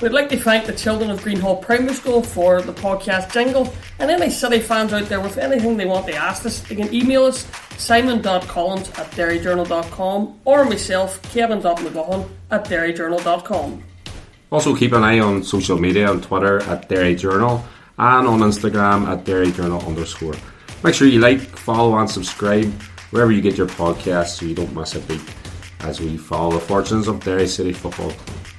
We'd like to thank the children of Greenhall Primary School for the podcast jingle, and any City fans out there with anything they want to ask us, they can email us simon.collins at derryjournal.com or myself, kevin.mcgohan at derryjournal.com. Also, keep an eye on social media on Twitter at Derry Journal and on Instagram at Derry Journal underscore. Make sure you like, follow, and subscribe wherever you get your podcasts so you don't miss a beat as we follow the fortunes of Derry City Football Club.